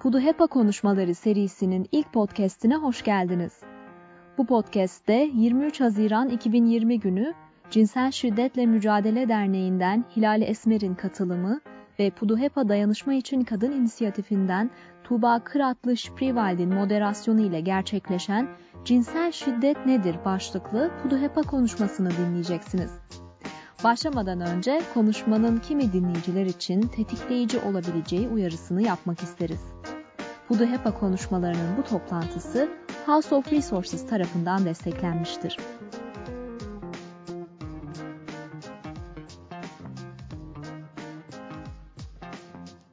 Puduhepa Konuşmaları serisinin ilk podcast'ine hoş geldiniz. Bu podcast'te 23 Haziran 2020 günü Cinsel Şiddetle Mücadele Derneği'nden Hilal Esmer'in katılımı ve Puduhepa Dayanışma İçin Kadın İnisiyatifinden Tuğba Kıratlı Spriwald'in moderasyonu ile gerçekleşen Cinsel Şiddet Nedir başlıklı Puduhepa konuşmasını dinleyeceksiniz. Başlamadan önce konuşmanın kimi dinleyiciler için tetikleyici olabileceği uyarısını yapmak isteriz. Puduhepa konuşmalarının bu toplantısı House of Resources tarafından desteklenmiştir.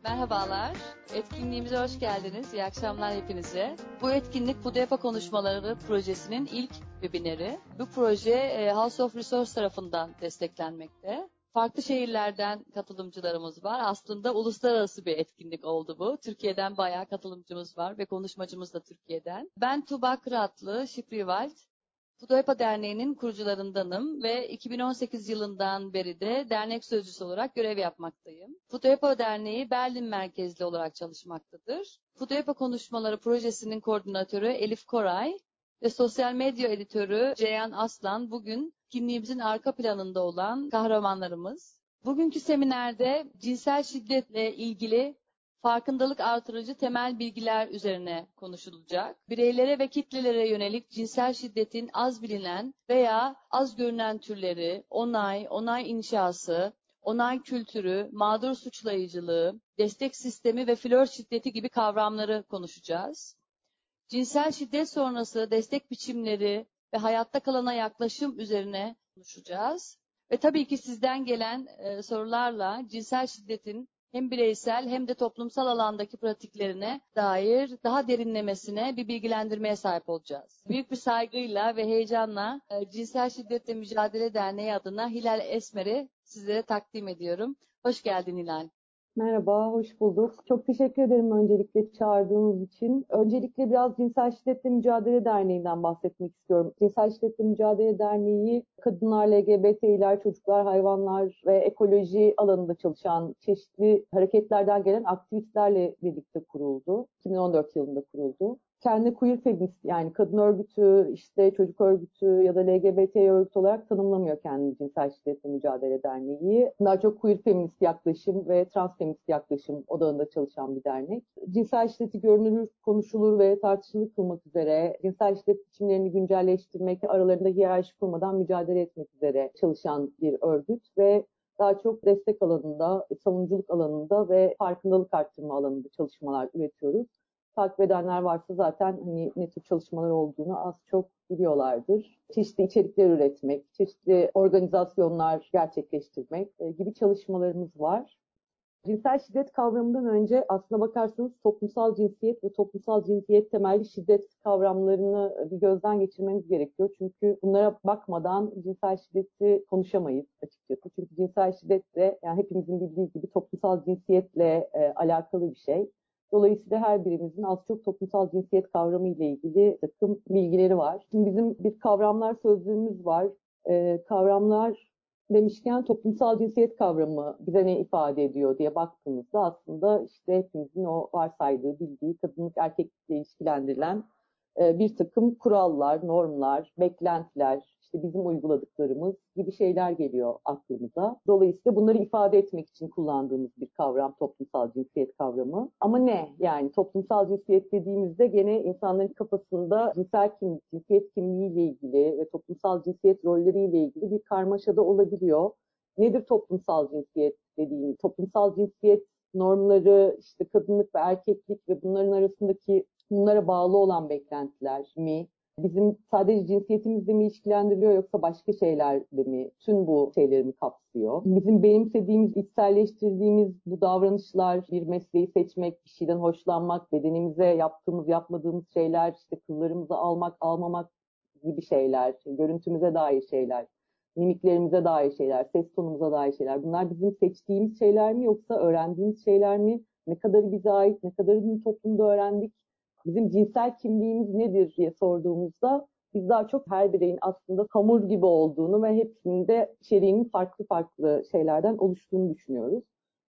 Merhabalar, etkinliğimize hoş geldiniz. İyi akşamlar hepinize. Bu etkinlik Puduhepa Konuşmaları projesinin ilk webineri. Bu proje e, House of Resource tarafından desteklenmekte. Farklı şehirlerden katılımcılarımız var. Aslında uluslararası bir etkinlik oldu bu. Türkiye'den bayağı katılımcımız var ve konuşmacımız da Türkiye'den. Ben Tuba Kıratlı, Şifrivald. Pudoepa Derneği'nin kurucularındanım ve 2018 yılından beri de dernek sözcüsü olarak görev yapmaktayım. Pudoepa Derneği Berlin merkezli olarak çalışmaktadır. Pudoepa Konuşmaları projesinin koordinatörü Elif Koray ve sosyal medya editörü Ceyhan Aslan bugün kimliğimizin arka planında olan kahramanlarımız. Bugünkü seminerde cinsel şiddetle ilgili farkındalık artırıcı temel bilgiler üzerine konuşulacak. Bireylere ve kitlelere yönelik cinsel şiddetin az bilinen veya az görünen türleri, onay, onay inşası, onay kültürü, mağdur suçlayıcılığı, destek sistemi ve flört şiddeti gibi kavramları konuşacağız. Cinsel şiddet sonrası destek biçimleri ve hayatta kalana yaklaşım üzerine konuşacağız. Ve tabii ki sizden gelen e, sorularla cinsel şiddetin hem bireysel hem de toplumsal alandaki pratiklerine dair daha derinlemesine bir bilgilendirmeye sahip olacağız. Büyük bir saygıyla ve heyecanla e, Cinsel Şiddetle Mücadele Derneği adına Hilal Esmer'i sizlere takdim ediyorum. Hoş geldin Hilal. Merhaba, hoş bulduk. Çok teşekkür ederim öncelikle çağırdığınız için. Öncelikle biraz Cinsel Şiddetle Mücadele Derneği'nden bahsetmek istiyorum. Cinsel Şiddetle Mücadele Derneği, kadınlar, LGBT'ler, çocuklar, hayvanlar ve ekoloji alanında çalışan çeşitli hareketlerden gelen aktivistlerle birlikte kuruldu. 2014 yılında kuruldu kendi queer feminist yani kadın örgütü, işte çocuk örgütü ya da LGBT örgütü olarak tanımlamıyor kendini Cinsel Şiddetle Mücadele Derneği. Daha çok queer feminist yaklaşım ve trans feminist yaklaşım odağında çalışan bir dernek. Cinsel şiddeti görünür, konuşulur ve tartışılır kılmak üzere, cinsel şiddet biçimlerini güncelleştirmek, aralarında hiyerarşi kurmadan mücadele etmek üzere çalışan bir örgüt ve daha çok destek alanında, savunuculuk alanında ve farkındalık arttırma alanında çalışmalar üretiyoruz takip edenler varsa zaten hani ne tür çalışmalar olduğunu az çok biliyorlardır. Çeşitli içerikler üretmek, çeşitli organizasyonlar gerçekleştirmek e, gibi çalışmalarımız var. Cinsel şiddet kavramından önce aslına bakarsanız toplumsal cinsiyet ve toplumsal cinsiyet temelli şiddet kavramlarını bir gözden geçirmemiz gerekiyor. Çünkü bunlara bakmadan cinsel şiddeti konuşamayız açıkçası. Çünkü cinsel şiddet de yani hepimizin bildiği gibi toplumsal cinsiyetle e, alakalı bir şey. Dolayısıyla her birimizin az çok toplumsal cinsiyet kavramı ile ilgili takım bilgileri var. Şimdi bizim bir kavramlar sözlüğümüz var. Ee, kavramlar demişken toplumsal cinsiyet kavramı bize ne ifade ediyor diye baktığımızda aslında işte hepimizin o varsaydığı, bildiği kadınlık erkeklikle ilişkilendirilen e, bir takım kurallar, normlar, beklentiler, işte bizim uyguladıklarımız gibi şeyler geliyor aklımıza. Dolayısıyla bunları ifade etmek için kullandığımız bir kavram toplumsal cinsiyet kavramı. Ama ne? Yani toplumsal cinsiyet dediğimizde gene insanların kafasında cinsel kimlik, cinsiyet kimliğiyle ilgili ve toplumsal cinsiyet rolleriyle ilgili bir karmaşada olabiliyor. Nedir toplumsal cinsiyet dediğim? Toplumsal cinsiyet normları, işte kadınlık ve erkeklik ve bunların arasındaki bunlara bağlı olan beklentiler mi? bizim sadece cinsiyetimizle mi ilişkilendiriliyor yoksa başka şeylerle mi? Tüm bu şeyleri mi kapsıyor? Bizim benimsediğimiz, içselleştirdiğimiz bu davranışlar, bir mesleği seçmek, bir şeyden hoşlanmak, bedenimize yaptığımız, yapmadığımız şeyler, işte kıllarımızı almak, almamak gibi şeyler, görüntümüze dair şeyler, mimiklerimize dair şeyler, ses tonumuza dair şeyler. Bunlar bizim seçtiğimiz şeyler mi yoksa öğrendiğimiz şeyler mi? Ne kadarı bize ait, ne kadarını toplumda öğrendik? Bizim cinsel kimliğimiz nedir diye sorduğumuzda biz daha çok her bireyin aslında hamur gibi olduğunu ve hepsinde içeriğinin farklı farklı şeylerden oluştuğunu düşünüyoruz.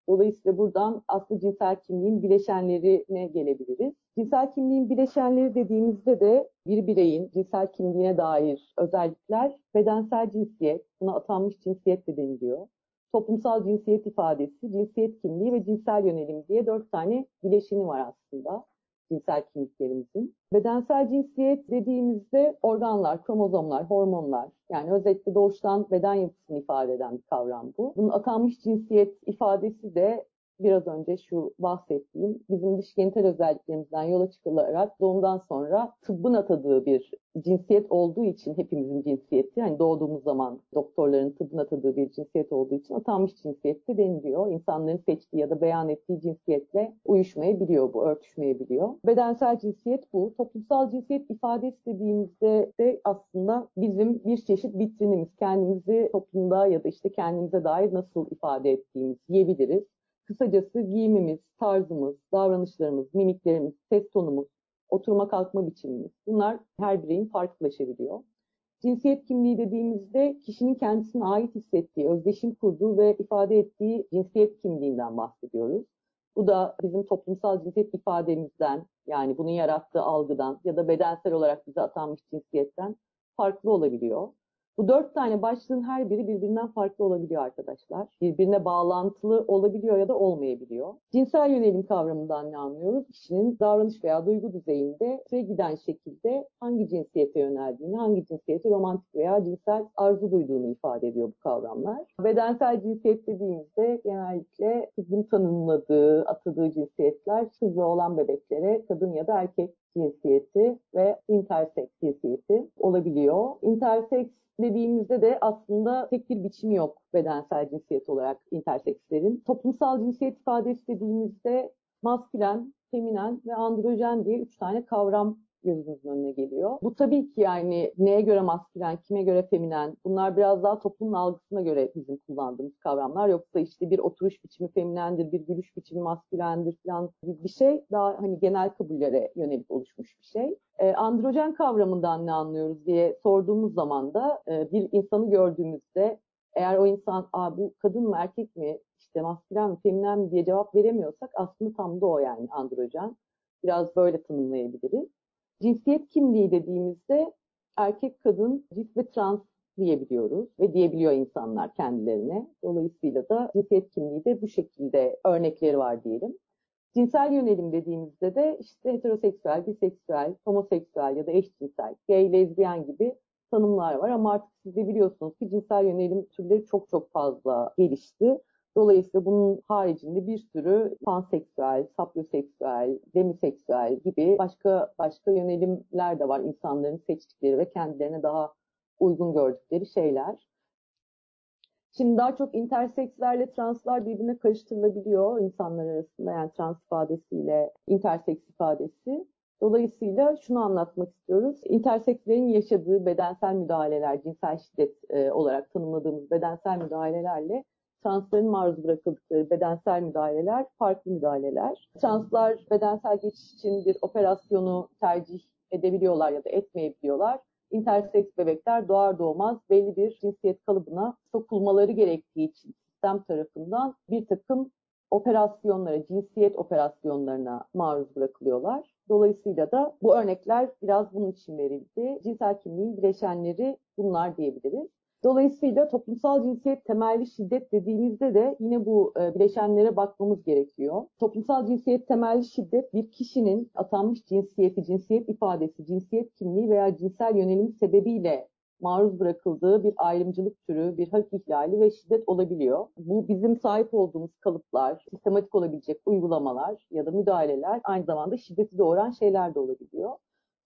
Dolayısıyla buradan aslında cinsel kimliğin bileşenlerine gelebiliriz. Cinsel kimliğin bileşenleri dediğimizde de bir bireyin cinsel kimliğine dair özellikler bedensel cinsiyet, buna atanmış cinsiyet de deniliyor. Toplumsal cinsiyet ifadesi, cinsiyet kimliği ve cinsel yönelim diye dört tane bileşeni var aslında cinsel kimliklerimizin. Bedensel cinsiyet dediğimizde organlar, kromozomlar, hormonlar yani özellikle doğuştan beden yapısını ifade eden bir kavram bu. Bunun atanmış cinsiyet ifadesi de biraz önce şu bahsettiğim bizim dış genital özelliklerimizden yola çıkılarak doğumdan sonra tıbbın atadığı bir cinsiyet olduğu için hepimizin cinsiyeti hani doğduğumuz zaman doktorların tıbbın atadığı bir cinsiyet olduğu için atanmış cinsiyet de deniliyor. İnsanların seçtiği ya da beyan ettiği cinsiyetle uyuşmayabiliyor bu, örtüşmeyebiliyor. Bedensel cinsiyet bu. Toplumsal cinsiyet ifadesi dediğimizde de aslında bizim bir çeşit vitrinimiz. Kendimizi toplumda ya da işte kendimize dair nasıl ifade ettiğimiz diyebiliriz. Kısacası giyimimiz, tarzımız, davranışlarımız, mimiklerimiz, ses tonumuz, oturma kalkma biçimimiz bunlar her bireyin farklılaşabiliyor. Cinsiyet kimliği dediğimizde kişinin kendisine ait hissettiği, özdeşim kurduğu ve ifade ettiği cinsiyet kimliğinden bahsediyoruz. Bu da bizim toplumsal cinsiyet ifademizden yani bunun yarattığı algıdan ya da bedensel olarak bize atanmış cinsiyetten farklı olabiliyor. Bu dört tane başlığın her biri birbirinden farklı olabiliyor arkadaşlar. Birbirine bağlantılı olabiliyor ya da olmayabiliyor. Cinsel yönelim kavramından ne anlıyoruz? Kişinin davranış veya duygu düzeyinde süre giden şekilde hangi cinsiyete yöneldiğini, hangi cinsiyeti romantik veya cinsel arzu duyduğunu ifade ediyor bu kavramlar. Bedensel cinsiyet dediğimizde genellikle kızın tanımladığı, atadığı cinsiyetler kızı olan bebeklere kadın ya da erkek cinsiyeti ve interseks cinsiyeti olabiliyor. Interseks dediğimizde de aslında tek bir biçimi yok bedensel cinsiyet olarak intersekslerin. Toplumsal cinsiyet ifadesi dediğimizde maskülen, feminen ve androjen diye üç tane kavram gözümüzün önüne geliyor. Bu tabii ki yani neye göre maskülen, kime göre feminen bunlar biraz daha toplumun algısına göre bizim kullandığımız kavramlar. Yoksa işte bir oturuş biçimi feminendir, bir gülüş biçimi maskülendir falan gibi bir şey daha hani genel kabullere yönelik oluşmuş bir şey. E, androjen kavramından ne anlıyoruz diye sorduğumuz zaman da e, bir insanı gördüğümüzde eğer o insan Aa, bu kadın mı erkek mi işte maskülen mi feminen mi diye cevap veremiyorsak aslında tam da o yani androjen. Biraz böyle tanımlayabiliriz. Cinsiyet kimliği dediğimizde erkek, kadın, cis ve trans diyebiliyoruz ve diyebiliyor insanlar kendilerine. Dolayısıyla da cinsiyet kimliği de bu şekilde örnekleri var diyelim. Cinsel yönelim dediğimizde de işte heteroseksüel, biseksüel, homoseksüel ya da eşcinsel, gay, lezbiyen gibi tanımlar var ama artık siz de biliyorsunuz ki cinsel yönelim türleri çok çok fazla gelişti. Dolayısıyla bunun haricinde bir sürü panseksüel, sapyoseksüel, demiseksüel gibi başka başka yönelimler de var insanların seçtikleri ve kendilerine daha uygun gördükleri şeyler. Şimdi daha çok intersekslerle translar birbirine karıştırılabiliyor insanlar arasında yani trans ifadesiyle interseks ifadesi. Dolayısıyla şunu anlatmak istiyoruz. Intersekslerin yaşadığı bedensel müdahaleler, cinsel şiddet e, olarak tanımladığımız bedensel müdahalelerle transların maruz bırakıldıkları bedensel müdahaleler farklı müdahaleler. Translar bedensel geçiş için bir operasyonu tercih edebiliyorlar ya da etmeyebiliyorlar. Interseks bebekler doğar doğmaz belli bir cinsiyet kalıbına sokulmaları gerektiği için sistem tarafından bir takım operasyonlara, cinsiyet operasyonlarına maruz bırakılıyorlar. Dolayısıyla da bu örnekler biraz bunun için verildi. Cinsel kimliğin bileşenleri bunlar diyebiliriz. Dolayısıyla toplumsal cinsiyet temelli şiddet dediğimizde de yine bu e, bileşenlere bakmamız gerekiyor. Toplumsal cinsiyet temelli şiddet bir kişinin atanmış cinsiyeti, cinsiyet ifadesi, cinsiyet kimliği veya cinsel yönelim sebebiyle maruz bırakıldığı bir ayrımcılık türü, bir hak ihlali ve şiddet olabiliyor. Bu bizim sahip olduğumuz kalıplar, sistematik olabilecek uygulamalar ya da müdahaleler aynı zamanda şiddeti doğuran şeyler de olabiliyor.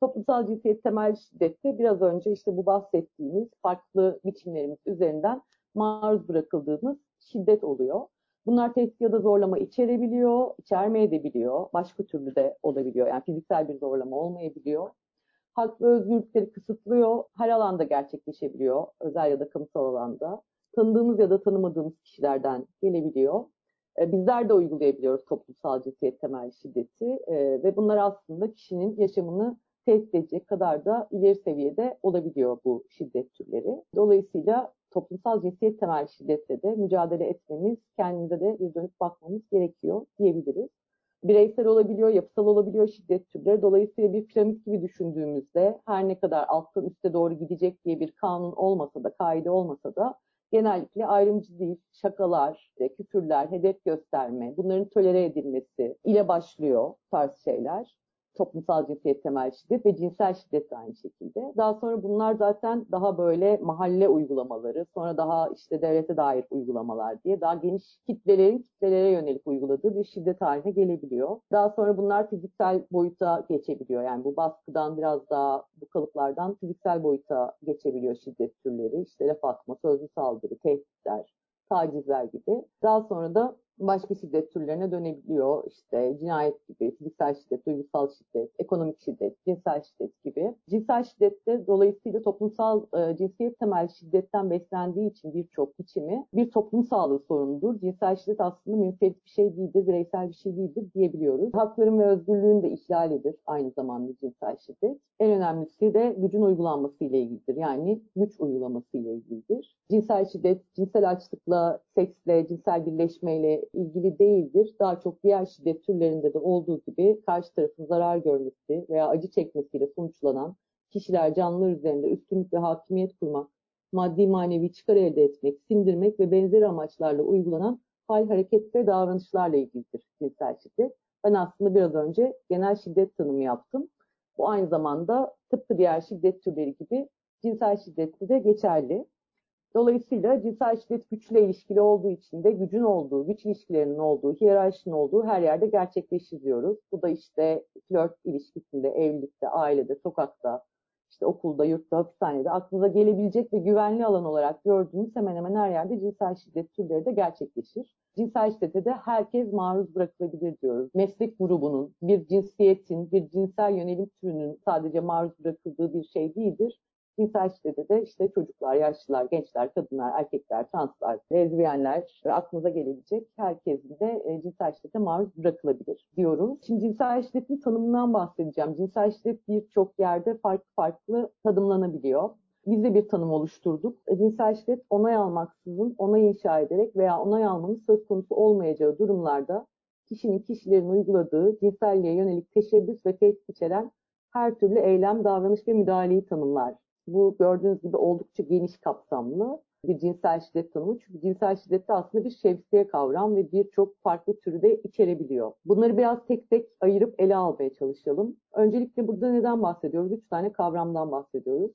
Toplumsal cinsiyet temel şiddette biraz önce işte bu bahsettiğimiz farklı biçimlerimiz üzerinden maruz bırakıldığımız şiddet oluyor. Bunlar tehdit ya da zorlama içerebiliyor, içermeyebiliyor, başka türlü de olabiliyor. Yani fiziksel bir zorlama olmayabiliyor. Hak ve özgürlükleri kısıtlıyor, her alanda gerçekleşebiliyor, özel ya da kamusal alanda. Tanıdığımız ya da tanımadığımız kişilerden gelebiliyor. E, bizler de uygulayabiliyoruz toplumsal cinsiyet temelli şiddeti e, ve bunlar aslında kişinin yaşamını tehdit edecek kadar da ileri seviyede olabiliyor bu şiddet türleri. Dolayısıyla toplumsal cinsiyet temel şiddetle de mücadele etmemiz, kendimize de bir dönüp bakmamız gerekiyor diyebiliriz. Bireysel olabiliyor, yapısal olabiliyor şiddet türleri. Dolayısıyla bir piramit gibi düşündüğümüzde her ne kadar alttan üste doğru gidecek diye bir kanun olmasa da, kaide olmasa da genellikle ayrımcı değil, şakalar, küfürler, hedef gösterme, bunların tolere edilmesi ile başlıyor tarz şeyler toplumsal cinsiyet temel şiddet ve cinsel şiddet de aynı şekilde. Daha sonra bunlar zaten daha böyle mahalle uygulamaları, sonra daha işte devlete dair uygulamalar diye daha geniş kitlelerin kitlelere yönelik uyguladığı bir şiddet haline gelebiliyor. Daha sonra bunlar fiziksel boyuta geçebiliyor. Yani bu baskıdan biraz daha bu kalıplardan fiziksel boyuta geçebiliyor şiddet türleri. İşte laf atma, sözlü saldırı, tehditler, tacizler gibi. Daha sonra da başka şiddet türlerine dönebiliyor. İşte cinayet gibi, fiziksel şiddet, duygusal şiddet, ekonomik şiddet, cinsel şiddet gibi. Cinsel şiddette dolayısıyla toplumsal e, cinsiyet temel şiddetten beslendiği için birçok biçimi bir toplum sağlığı sorunudur. Cinsel şiddet aslında münferit bir şey değildir, bireysel bir şey değildir diyebiliyoruz. Hakların ve özgürlüğün de ihlalidir aynı zamanda cinsel şiddet. En önemlisi de gücün uygulanması ile ilgilidir. Yani güç uygulaması ile ilgilidir. Cinsel şiddet, cinsel açlıkla, seksle, cinsel birleşmeyle ilgili değildir. Daha çok diğer şiddet türlerinde de olduğu gibi karşı tarafın zarar görmesi veya acı çekmesiyle sonuçlanan kişiler canlılar üzerinde üstünlük ve hakimiyet kurmak, maddi manevi çıkar elde etmek, sindirmek ve benzeri amaçlarla uygulanan hal, hareket ve davranışlarla ilgilidir cinsel şiddet. Ben aslında biraz önce genel şiddet tanımı yaptım. Bu aynı zamanda tıpkı diğer şiddet türleri gibi cinsel şiddette de geçerli. Dolayısıyla cinsel şiddet güçle ilişkili olduğu için de gücün olduğu, güç ilişkilerinin olduğu, hiyerarşinin olduğu her yerde gerçekleşir diyoruz. Bu da işte flört ilişkisinde, evlilikte, ailede, sokakta, işte okulda, yurtta, hapishanede aklınıza gelebilecek ve güvenli alan olarak gördüğünüz hemen hemen her yerde cinsel şiddet türleri de gerçekleşir. Cinsel şiddete de herkes maruz bırakılabilir diyoruz. Meslek grubunun, bir cinsiyetin, bir cinsel yönelim türünün sadece maruz bırakıldığı bir şey değildir Cinsel şiddete de işte çocuklar, yaşlılar, gençler, kadınlar, erkekler, translar, lezbiyenler ve aklınıza gelebilecek herkesin de e, cinsel şiddete maruz bırakılabilir diyoruz. Şimdi cinsel şiddetin tanımından bahsedeceğim. Cinsel şiddet birçok yerde farklı farklı tanımlanabiliyor. Biz de bir tanım oluşturduk. E, cinsel şiddet onay almaksızın onay inşa ederek veya onay almanın söz konusu olmayacağı durumlarda kişinin kişilerin uyguladığı cinselliğe yönelik teşebbüs ve tehdit içeren her türlü eylem, davranış ve müdahaleyi tanımlar. Bu gördüğünüz gibi oldukça geniş kapsamlı bir cinsel şiddet tanımı. Çünkü cinsel şiddet de aslında bir şemsiye kavram ve birçok farklı türü de içerebiliyor. Bunları biraz tek tek ayırıp ele almaya çalışalım. Öncelikle burada neden bahsediyoruz? Üç tane kavramdan bahsediyoruz.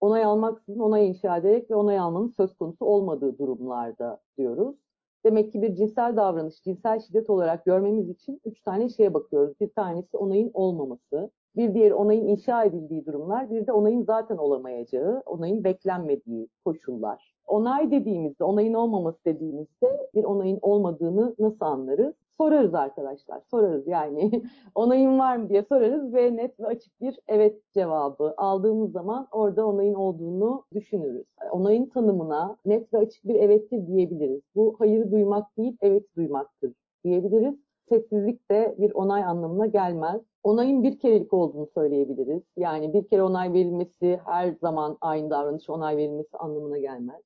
Onay almaksızın onay inşa ederek ve onay almanın söz konusu olmadığı durumlarda diyoruz. Demek ki bir cinsel davranış, cinsel şiddet olarak görmemiz için üç tane şeye bakıyoruz. Bir tanesi onayın olmaması, bir diğer onayın inşa edildiği durumlar, bir de onayın zaten olamayacağı, onayın beklenmediği koşullar. Onay dediğimizde, onayın olmaması dediğimizde bir onayın olmadığını nasıl anlarız? Sorarız arkadaşlar, sorarız yani onayın var mı diye sorarız ve net ve açık bir evet cevabı aldığımız zaman orada onayın olduğunu düşünürüz. Onayın tanımına net ve açık bir evettir diyebiliriz. Bu hayır duymak değil, evet duymaktır diyebiliriz. Sessizlik de bir onay anlamına gelmez onayın bir kerelik olduğunu söyleyebiliriz. Yani bir kere onay verilmesi her zaman aynı davranış onay verilmesi anlamına gelmez.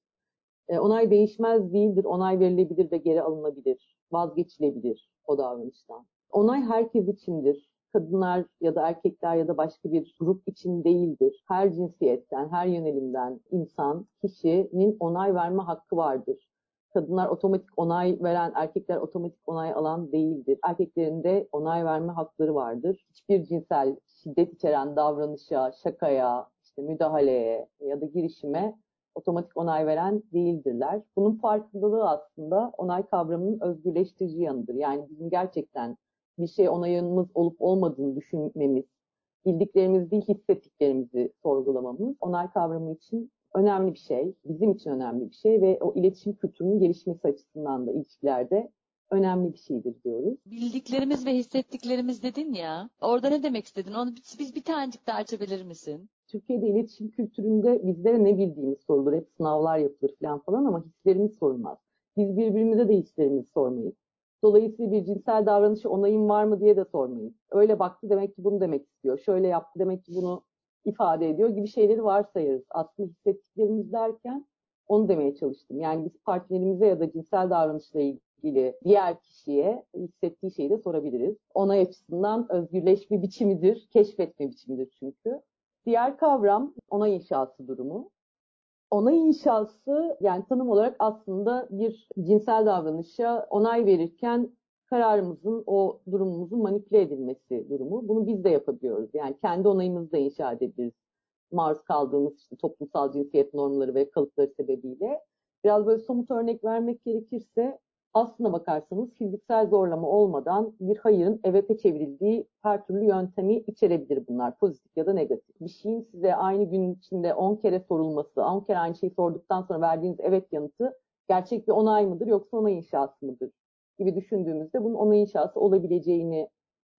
E, onay değişmez değildir. Onay verilebilir ve geri alınabilir. Vazgeçilebilir o davranıştan. Onay herkes içindir. Kadınlar ya da erkekler ya da başka bir grup için değildir. Her cinsiyetten, her yönelimden insan, kişinin onay verme hakkı vardır kadınlar otomatik onay veren, erkekler otomatik onay alan değildir. Erkeklerin de onay verme hakları vardır. Hiçbir cinsel şiddet içeren davranışa, şakaya, işte müdahaleye ya da girişime otomatik onay veren değildirler. Bunun farkındalığı aslında onay kavramının özgürleştirici yanıdır. Yani bizim gerçekten bir şey onayımız olup olmadığını düşünmemiz, bildiklerimiz değil hissettiklerimizi sorgulamamız onay kavramı için önemli bir şey. Bizim için önemli bir şey ve o iletişim kültürünün gelişmesi açısından da ilişkilerde önemli bir şeydir diyoruz. Bildiklerimiz ve hissettiklerimiz dedin ya. Orada ne demek istedin? Onu biz bir tanecik daha açabilir misin? Türkiye'de iletişim kültüründe bizlere ne bildiğimiz sorulur. Hep sınavlar yapılır falan falan ama hislerimiz sorulmaz. Biz birbirimize de hislerimizi sormayız. Dolayısıyla bir cinsel davranışı onayım var mı diye de sormayız. Öyle baktı demek ki bunu demek istiyor. Şöyle yaptı demek ki bunu ifade ediyor gibi şeyleri varsayarız. Aslında hissettiklerimiz derken Onu demeye çalıştım. Yani biz partnerimize ya da cinsel davranışla ilgili diğer kişiye hissettiği şeyi de sorabiliriz. Onay açısından özgürleşme biçimidir, keşfetme biçimidir çünkü. Diğer kavram onay inşası durumu. Onay inşası yani tanım olarak aslında bir cinsel davranışa onay verirken kararımızın o durumumuzun manipüle edilmesi durumu. Bunu biz de yapabiliyoruz. Yani kendi onayımızı da inşa edebiliriz. Maruz kaldığımız işte toplumsal cinsiyet normları ve kalıpları sebebiyle. Biraz böyle somut örnek vermek gerekirse aslına bakarsanız fiziksel zorlama olmadan bir hayırın evete çevrildiği her türlü yöntemi içerebilir bunlar. Pozitif ya da negatif. Bir şeyin size aynı gün içinde 10 kere sorulması, 10 kere aynı şeyi sorduktan sonra verdiğiniz evet yanıtı gerçek bir onay mıdır yoksa onay inşası mıdır gibi düşündüğümüzde bunun onay inşası olabileceğini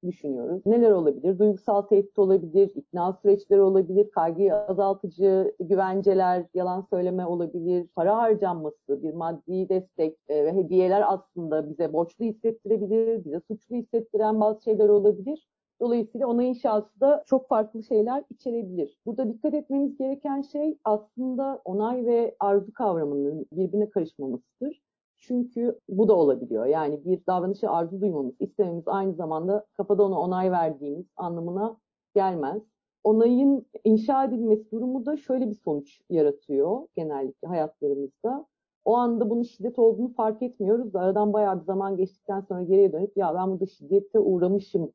düşünüyoruz. Neler olabilir? Duygusal tehdit olabilir, ikna süreçleri olabilir, kaygıyı azaltıcı güvenceler, yalan söyleme olabilir, para harcanması, bir maddi destek e, ve hediyeler aslında bize borçlu hissettirebilir, bize suçlu hissettiren bazı şeyler olabilir. Dolayısıyla onay inşası da çok farklı şeyler içerebilir. Burada dikkat etmemiz gereken şey aslında onay ve arzu kavramının birbirine karışmamasıdır. Çünkü bu da olabiliyor. Yani bir davranışı arzu duymamız, istememiz aynı zamanda kafada ona onay verdiğimiz anlamına gelmez. Onayın inşa edilmesi durumu da şöyle bir sonuç yaratıyor genellikle hayatlarımızda. O anda bunun şiddet olduğunu fark etmiyoruz da aradan bayağı bir zaman geçtikten sonra geriye dönüp ya ben burada şiddete uğramışım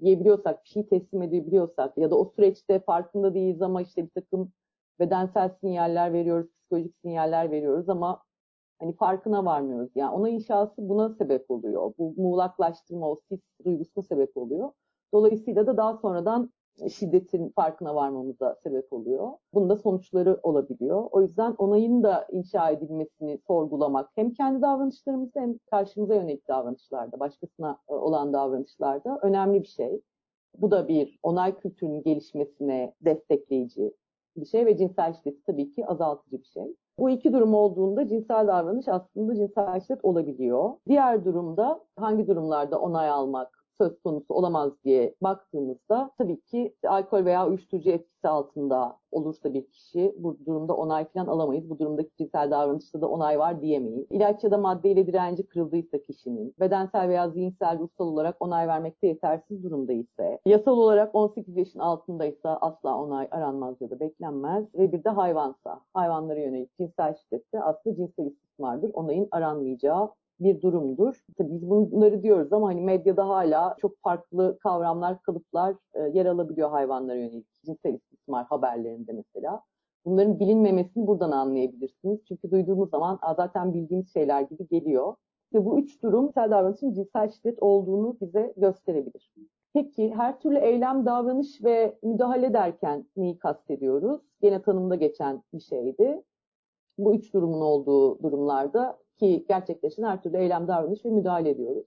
diyebiliyorsak, bir şey teslim edebiliyorsak ya da o süreçte farkında değiliz ama işte bir takım bedensel sinyaller veriyoruz, psikolojik sinyaller veriyoruz ama hani farkına varmıyoruz. Yani ona inşası buna sebep oluyor. Bu muğlaklaştırma, o sis duygusuna sebep oluyor. Dolayısıyla da daha sonradan şiddetin farkına varmamıza sebep oluyor. Bunda sonuçları olabiliyor. O yüzden onayın da inşa edilmesini sorgulamak hem kendi davranışlarımızda hem karşımıza yönelik davranışlarda, başkasına e, olan davranışlarda önemli bir şey. Bu da bir onay kültürünün gelişmesine destekleyici bir şey ve cinsel şiddeti tabii ki azaltıcı bir şey. Bu iki durum olduğunda cinsel davranış aslında cinsel şiddet olabiliyor. Diğer durumda hangi durumlarda onay almak söz konusu olamaz diye baktığımızda tabii ki alkol veya uyuşturucu etkisi altında olursa bir kişi bu durumda onay falan alamayız. Bu durumdaki cinsel davranışta da onay var diyemeyiz. İlaç ya da maddeyle direnci kırıldıysa kişinin bedensel veya zihinsel ruhsal olarak onay vermekte yetersiz durumda ise yasal olarak 18 yaşın altındaysa asla onay aranmaz ya da beklenmez ve bir de hayvansa hayvanlara yönelik cinsel şiddette aslında cinsel istismardır. Onayın aranmayacağı bir durumdur. Tabii biz bunları diyoruz ama hani medyada hala çok farklı kavramlar, kalıplar e, yer alabiliyor hayvanlara yönelik cinsel istismar haberlerinde mesela. Bunların bilinmemesini buradan anlayabilirsiniz. Çünkü duyduğumuz zaman zaten bildiğimiz şeyler gibi geliyor. İşte bu üç durum cinsel davranışın cinsel şiddet olduğunu bize gösterebilir. Peki her türlü eylem, davranış ve müdahale derken neyi kastediyoruz? Gene tanımda geçen bir şeydi. Bu üç durumun olduğu durumlarda ki gerçekleşen her türlü eylem, davranış ve müdahale ediyoruz.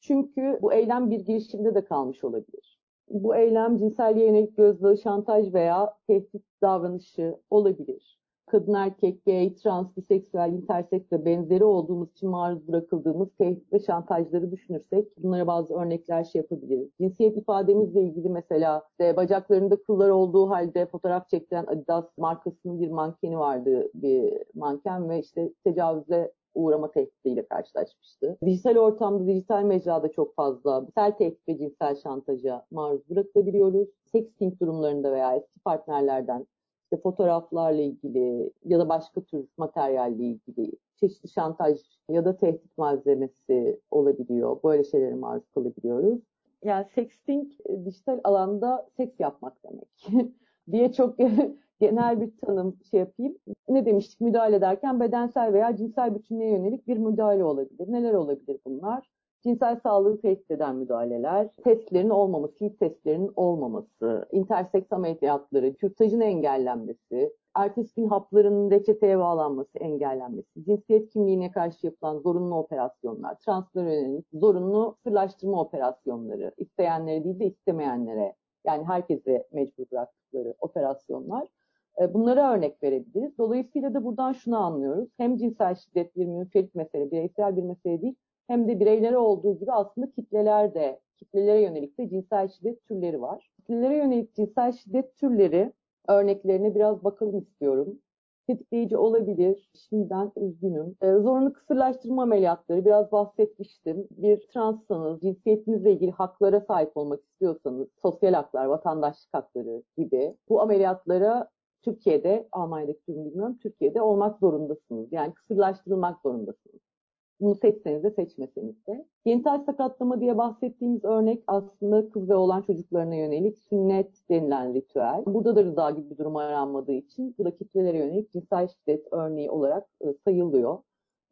Çünkü bu eylem bir girişimde de kalmış olabilir. Bu eylem cinselliğe yönelik gözdağı, şantaj veya tehdit davranışı olabilir. Kadın, erkek, gay, trans, biseksüel, interseks ve benzeri olduğumuz için maruz bırakıldığımız tehdit ve şantajları düşünürsek bunlara bazı örnekler şey yapabiliriz. Cinsiyet ifademizle ilgili mesela işte bacaklarında kıllar olduğu halde fotoğraf çektiren Adidas markasının bir mankeni vardı bir manken ve işte tecavüze uğrama tehdidiyle karşılaşmıştı. Dijital ortamda, dijital mecrada çok fazla cinsel tehdit ve cinsel şantaja maruz bırakılabiliyoruz. Sexting durumlarında veya eski partnerlerden işte fotoğraflarla ilgili ya da başka tür materyalle ilgili çeşitli şantaj ya da tehdit malzemesi olabiliyor. Böyle şeylere maruz kalabiliyoruz. Yani sexting e, dijital alanda seks yapmak demek diye çok genel bir tanım şey yapayım. Ne demiştik müdahale ederken bedensel veya cinsel bütünlüğe yönelik bir müdahale olabilir. Neler olabilir bunlar? Cinsel sağlığı tehdit eden müdahaleler, testlerin olmaması, ilk testlerin olmaması, interseks ameliyatları, kürtajın engellenmesi, ertesi gün hapların reçeteye bağlanması engellenmesi, cinsiyet kimliğine karşı yapılan zorunlu operasyonlar, yönelik zorunlu sırlaştırma operasyonları, isteyenlere değil de istemeyenlere yani herkese mecbur bıraktıkları operasyonlar. E, bunlara örnek verebiliriz. Dolayısıyla da buradan şunu anlıyoruz. Hem cinsel şiddet bir münferit mesele, bireysel bir mesele değil, hem de bireylere olduğu gibi aslında kitleler de, kitlelere yönelik de cinsel şiddet türleri var. Kitlelere yönelik cinsel şiddet türleri örneklerine biraz bakalım istiyorum. tetikleyici olabilir. Şimdiden üzgünüm. E, zorunlu kısırlaştırma ameliyatları biraz bahsetmiştim. Bir transanız, cinsiyetinizle ilgili haklara sahip olmak istiyorsanız, sosyal haklar, vatandaşlık hakları gibi bu ameliyatlara Türkiye'de, Almanya'daki durum bilmiyorum, Türkiye'de olmak zorundasınız. Yani kısırlaştırılmak zorundasınız. Bunu seçseniz de seçmeseniz de. Genital sakatlama diye bahsettiğimiz örnek aslında kız ve oğlan çocuklarına yönelik sünnet denilen ritüel. Burada da rıza gibi bir durum aranmadığı için bu da kitlelere yönelik cinsel şiddet örneği olarak e, sayılıyor.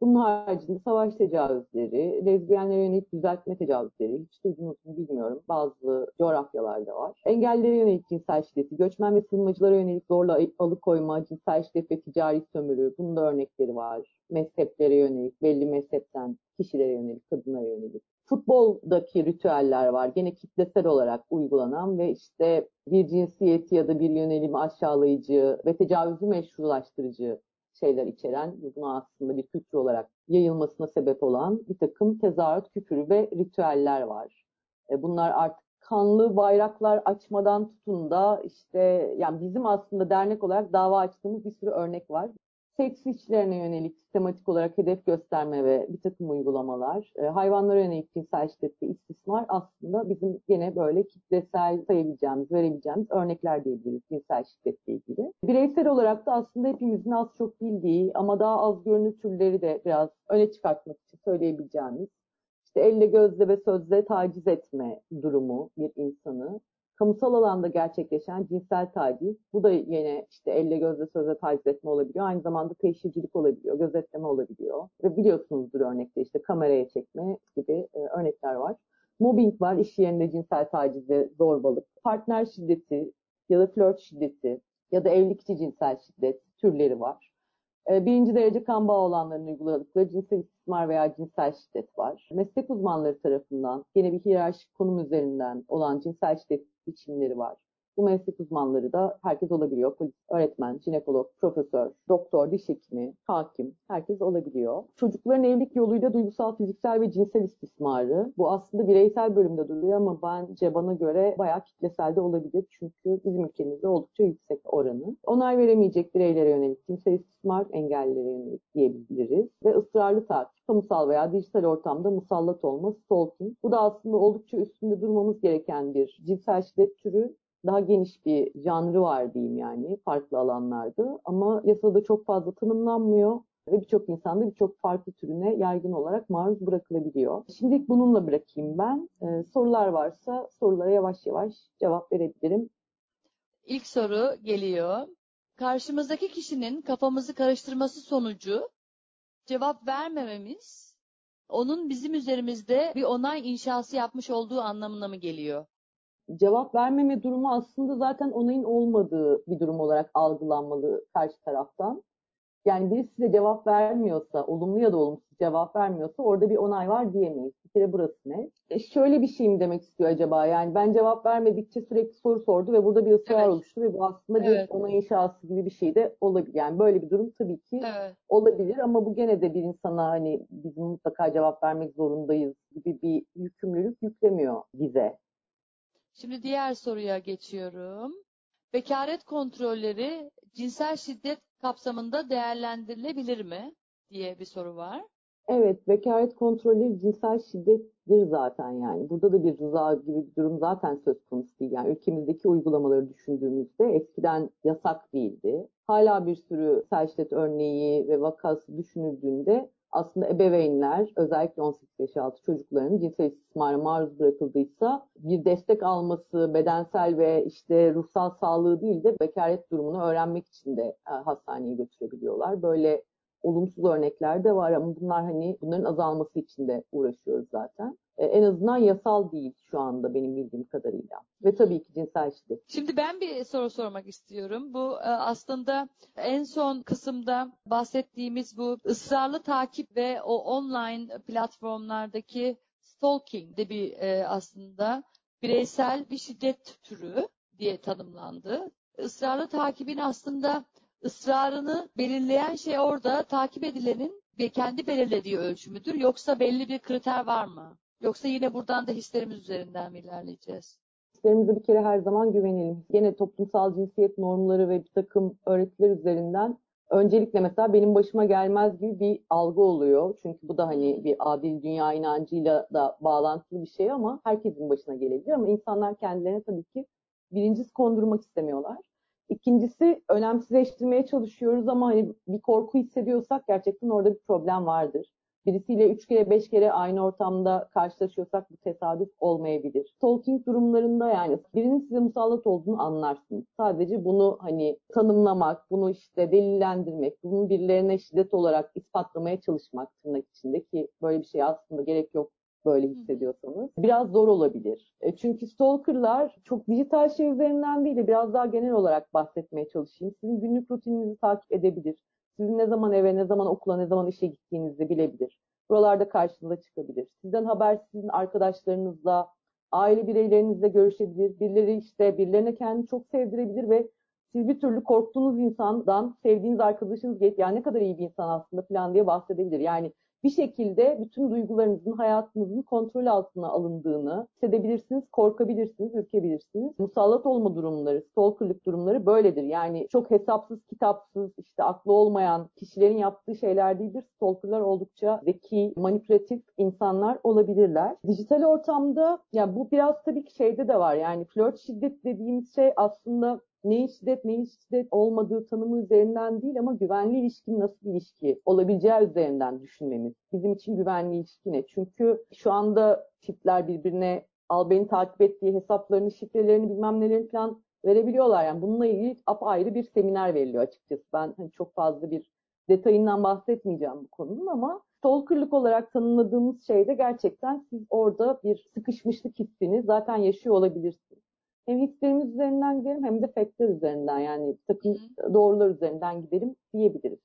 Bunun haricinde savaş tecavüzleri, lezbiyenlere yönelik düzeltme tecavüzleri, hiç duydunuz mu bilmiyorum. Bazı coğrafyalarda var. Engellilere yönelik cinsel şiddeti, göçmen ve sığınmacılara yönelik zorla alıkoyma, cinsel şiddet ve ticari sömürü, bunun da örnekleri var. Mezheplere yönelik, belli mezhepten kişilere yönelik, kadınlara yönelik. Futboldaki ritüeller var. Gene kitlesel olarak uygulanan ve işte bir cinsiyeti ya da bir yönelimi aşağılayıcı ve tecavüzü meşrulaştırıcı şeyler içeren, bunu aslında bir kültür olarak yayılmasına sebep olan bir takım tezahürat küfürü ve ritüeller var. E, bunlar artık kanlı bayraklar açmadan tutun da işte yani bizim aslında dernek olarak dava açtığımız bir sürü örnek var seks işlerine yönelik sistematik olarak hedef gösterme ve bir takım uygulamalar, e, hayvanlara yönelik cinsel şiddet istismar aslında bizim yine böyle kitlesel sayabileceğimiz, verebileceğimiz örnekler diyebiliriz cinsel şiddetle ilgili. Bireysel olarak da aslında hepimizin az çok bildiği ama daha az görünür türleri de biraz öne çıkartmak için söyleyebileceğimiz işte elle gözle ve sözle taciz etme durumu bir insanı kamusal alanda gerçekleşen cinsel taciz, bu da yine işte elle gözle sözle taciz etme olabiliyor. Aynı zamanda teşhircilik olabiliyor, gözetleme olabiliyor. Ve biliyorsunuzdur örnekte işte kameraya çekme gibi e, örnekler var. Mobbing var, iş yerinde cinsel taciz zorbalık. Partner şiddeti ya da flört şiddeti ya da evlilikçi cinsel şiddet türleri var. E, birinci derece kan bağı olanların uyguladıkları cinsel istismar veya cinsel şiddet var. Meslek uzmanları tarafından yine bir hiyerarşik konum üzerinden olan cinsel şiddet biçimleri var. Bu meslek uzmanları da herkes olabiliyor. Öğretmen, jinekolog, profesör, doktor, diş hekimi, hakim, herkes olabiliyor. Çocukların evlilik yoluyla duygusal, fiziksel ve cinsel istismarı. Bu aslında bireysel bölümde duruyor ama bence bana göre bayağı kitlesel de olabilir. Çünkü bizim ülkemizde oldukça yüksek oranı. Onay veremeyecek bireylere yönelik cinsel istismar engellilere yönelik diyebiliriz. Ve ısrarlı takip, kamusal veya dijital ortamda musallat olma, stalking. Bu da aslında oldukça üstünde durmamız gereken bir cinsel şiddet türü daha geniş bir janrı var diyeyim yani farklı alanlarda ama yasada çok fazla tanımlanmıyor ve birçok insanda birçok farklı türüne yaygın olarak maruz bırakılabiliyor. Şimdilik bununla bırakayım ben. Ee, sorular varsa sorulara yavaş yavaş cevap verebilirim. İlk soru geliyor. Karşımızdaki kişinin kafamızı karıştırması sonucu cevap vermememiz onun bizim üzerimizde bir onay inşası yapmış olduğu anlamına mı geliyor? Cevap vermeme durumu aslında zaten onayın olmadığı bir durum olarak algılanmalı karşı taraftan. Yani birisi size cevap vermiyorsa, olumlu ya da olumsuz cevap vermiyorsa orada bir onay var diyemeyiz. Bir kere burası ne? E şöyle bir şey mi demek istiyor acaba? Yani ben cevap vermedikçe sürekli soru sordu ve burada bir ısrar evet. oluştu ve bu aslında evet. bir onay inşası gibi bir şey de olabilir. Yani böyle bir durum tabii ki evet. olabilir ama bu gene de bir insana hani bizim mutlaka cevap vermek zorundayız gibi bir yükümlülük yüklemiyor bize. Şimdi diğer soruya geçiyorum. Bekaret kontrolleri cinsel şiddet kapsamında değerlendirilebilir mi diye bir soru var. Evet, bekaret kontrolü cinsel şiddettir zaten yani. Burada da bir rıza gibi bir durum zaten söz konusu değil. Yani ülkemizdeki uygulamaları düşündüğümüzde eskiden yasak değildi. Hala bir sürü cinsel şiddet örneği ve vakası düşünüldüğünde aslında ebeveynler özellikle 18 yaş altı çocukların cinsel istismara maruz bırakıldıysa bir destek alması bedensel ve işte ruhsal sağlığı değil de bekaret durumunu öğrenmek için de e, hastaneye götürebiliyorlar. Böyle olumsuz örnekler de var ama bunlar hani bunların azalması için de uğraşıyoruz zaten. Ee, en azından yasal değil şu anda benim bildiğim kadarıyla. Ve tabii ki cinsel şiddet. Şimdi ben bir soru sormak istiyorum. Bu e, aslında en son kısımda bahsettiğimiz bu ısrarlı takip ve o online platformlardaki stalking de bir e, aslında bireysel bir şiddet türü diye tanımlandı. Israrlı takibin aslında ısrarını belirleyen şey orada takip edilenin kendi belirlediği ölçümüdür yoksa belli bir kriter var mı? Yoksa yine buradan da hislerimiz üzerinden mi ilerleyeceğiz? Hislerimize bir kere her zaman güvenelim. Yine toplumsal cinsiyet normları ve bir takım öğretiler üzerinden öncelikle mesela benim başıma gelmez gibi bir algı oluyor. Çünkü bu da hani bir adil dünya inancıyla da bağlantılı bir şey ama herkesin başına gelebilir. Ama insanlar kendilerine tabii ki birincisi kondurmak istemiyorlar. İkincisi önemsizleştirmeye çalışıyoruz ama hani bir korku hissediyorsak gerçekten orada bir problem vardır. Birisiyle üç kere beş kere aynı ortamda karşılaşıyorsak bu tesadüf olmayabilir. Stalking durumlarında yani birinin size musallat olduğunu anlarsınız. Sadece bunu hani tanımlamak, bunu işte delillendirmek, bunu birilerine şiddet olarak ispatlamaya çalışmak tırnak içinde ki böyle bir şey aslında gerek yok böyle hissediyorsanız. Biraz zor olabilir. E çünkü stalkerlar çok dijital şey üzerinden değil de biraz daha genel olarak bahsetmeye çalışayım. Sizin günlük rutininizi takip edebilir. Sizin ne zaman eve, ne zaman okula, ne zaman işe gittiğinizi bilebilir. Buralarda karşınıza çıkabilir. Sizden haber sizin arkadaşlarınızla, aile bireylerinizle görüşebilir. Birileri işte birilerine kendini çok sevdirebilir ve siz bir türlü korktuğunuz insandan sevdiğiniz arkadaşınız gelip yani ne kadar iyi bir insan aslında falan diye bahsedebilir. Yani bir şekilde bütün duygularınızın, hayatınızın kontrol altına alındığını hissedebilirsiniz, korkabilirsiniz, ürkebilirsiniz. Musallat olma durumları, stalkerlık durumları böyledir. Yani çok hesapsız, kitapsız, işte aklı olmayan kişilerin yaptığı şeyler değildir. Stalkerlar oldukça zeki, manipülatif insanlar olabilirler. Dijital ortamda ya bu biraz tabii ki şeyde de var. Yani flört şiddet dediğimiz şey aslında neyin şiddet neyin şiddet olmadığı tanımı üzerinden değil ama güvenli ilişkinin nasıl bir ilişki olabileceği üzerinden düşünmemiz. Bizim için güvenli ilişki ne? Çünkü şu anda çiftler birbirine al beni takip ettiği hesaplarını, şifrelerini bilmem nelerini falan verebiliyorlar. Yani bununla ilgili apayrı bir seminer veriliyor açıkçası. Ben hani çok fazla bir detayından bahsetmeyeceğim bu konunun ama stalkerlık olarak tanımladığımız şeyde gerçekten siz orada bir sıkışmışlık hissini zaten yaşıyor olabilirsiniz hem hislerimiz üzerinden gidelim hem de faktör üzerinden yani takım doğrular üzerinden gidelim diyebiliriz.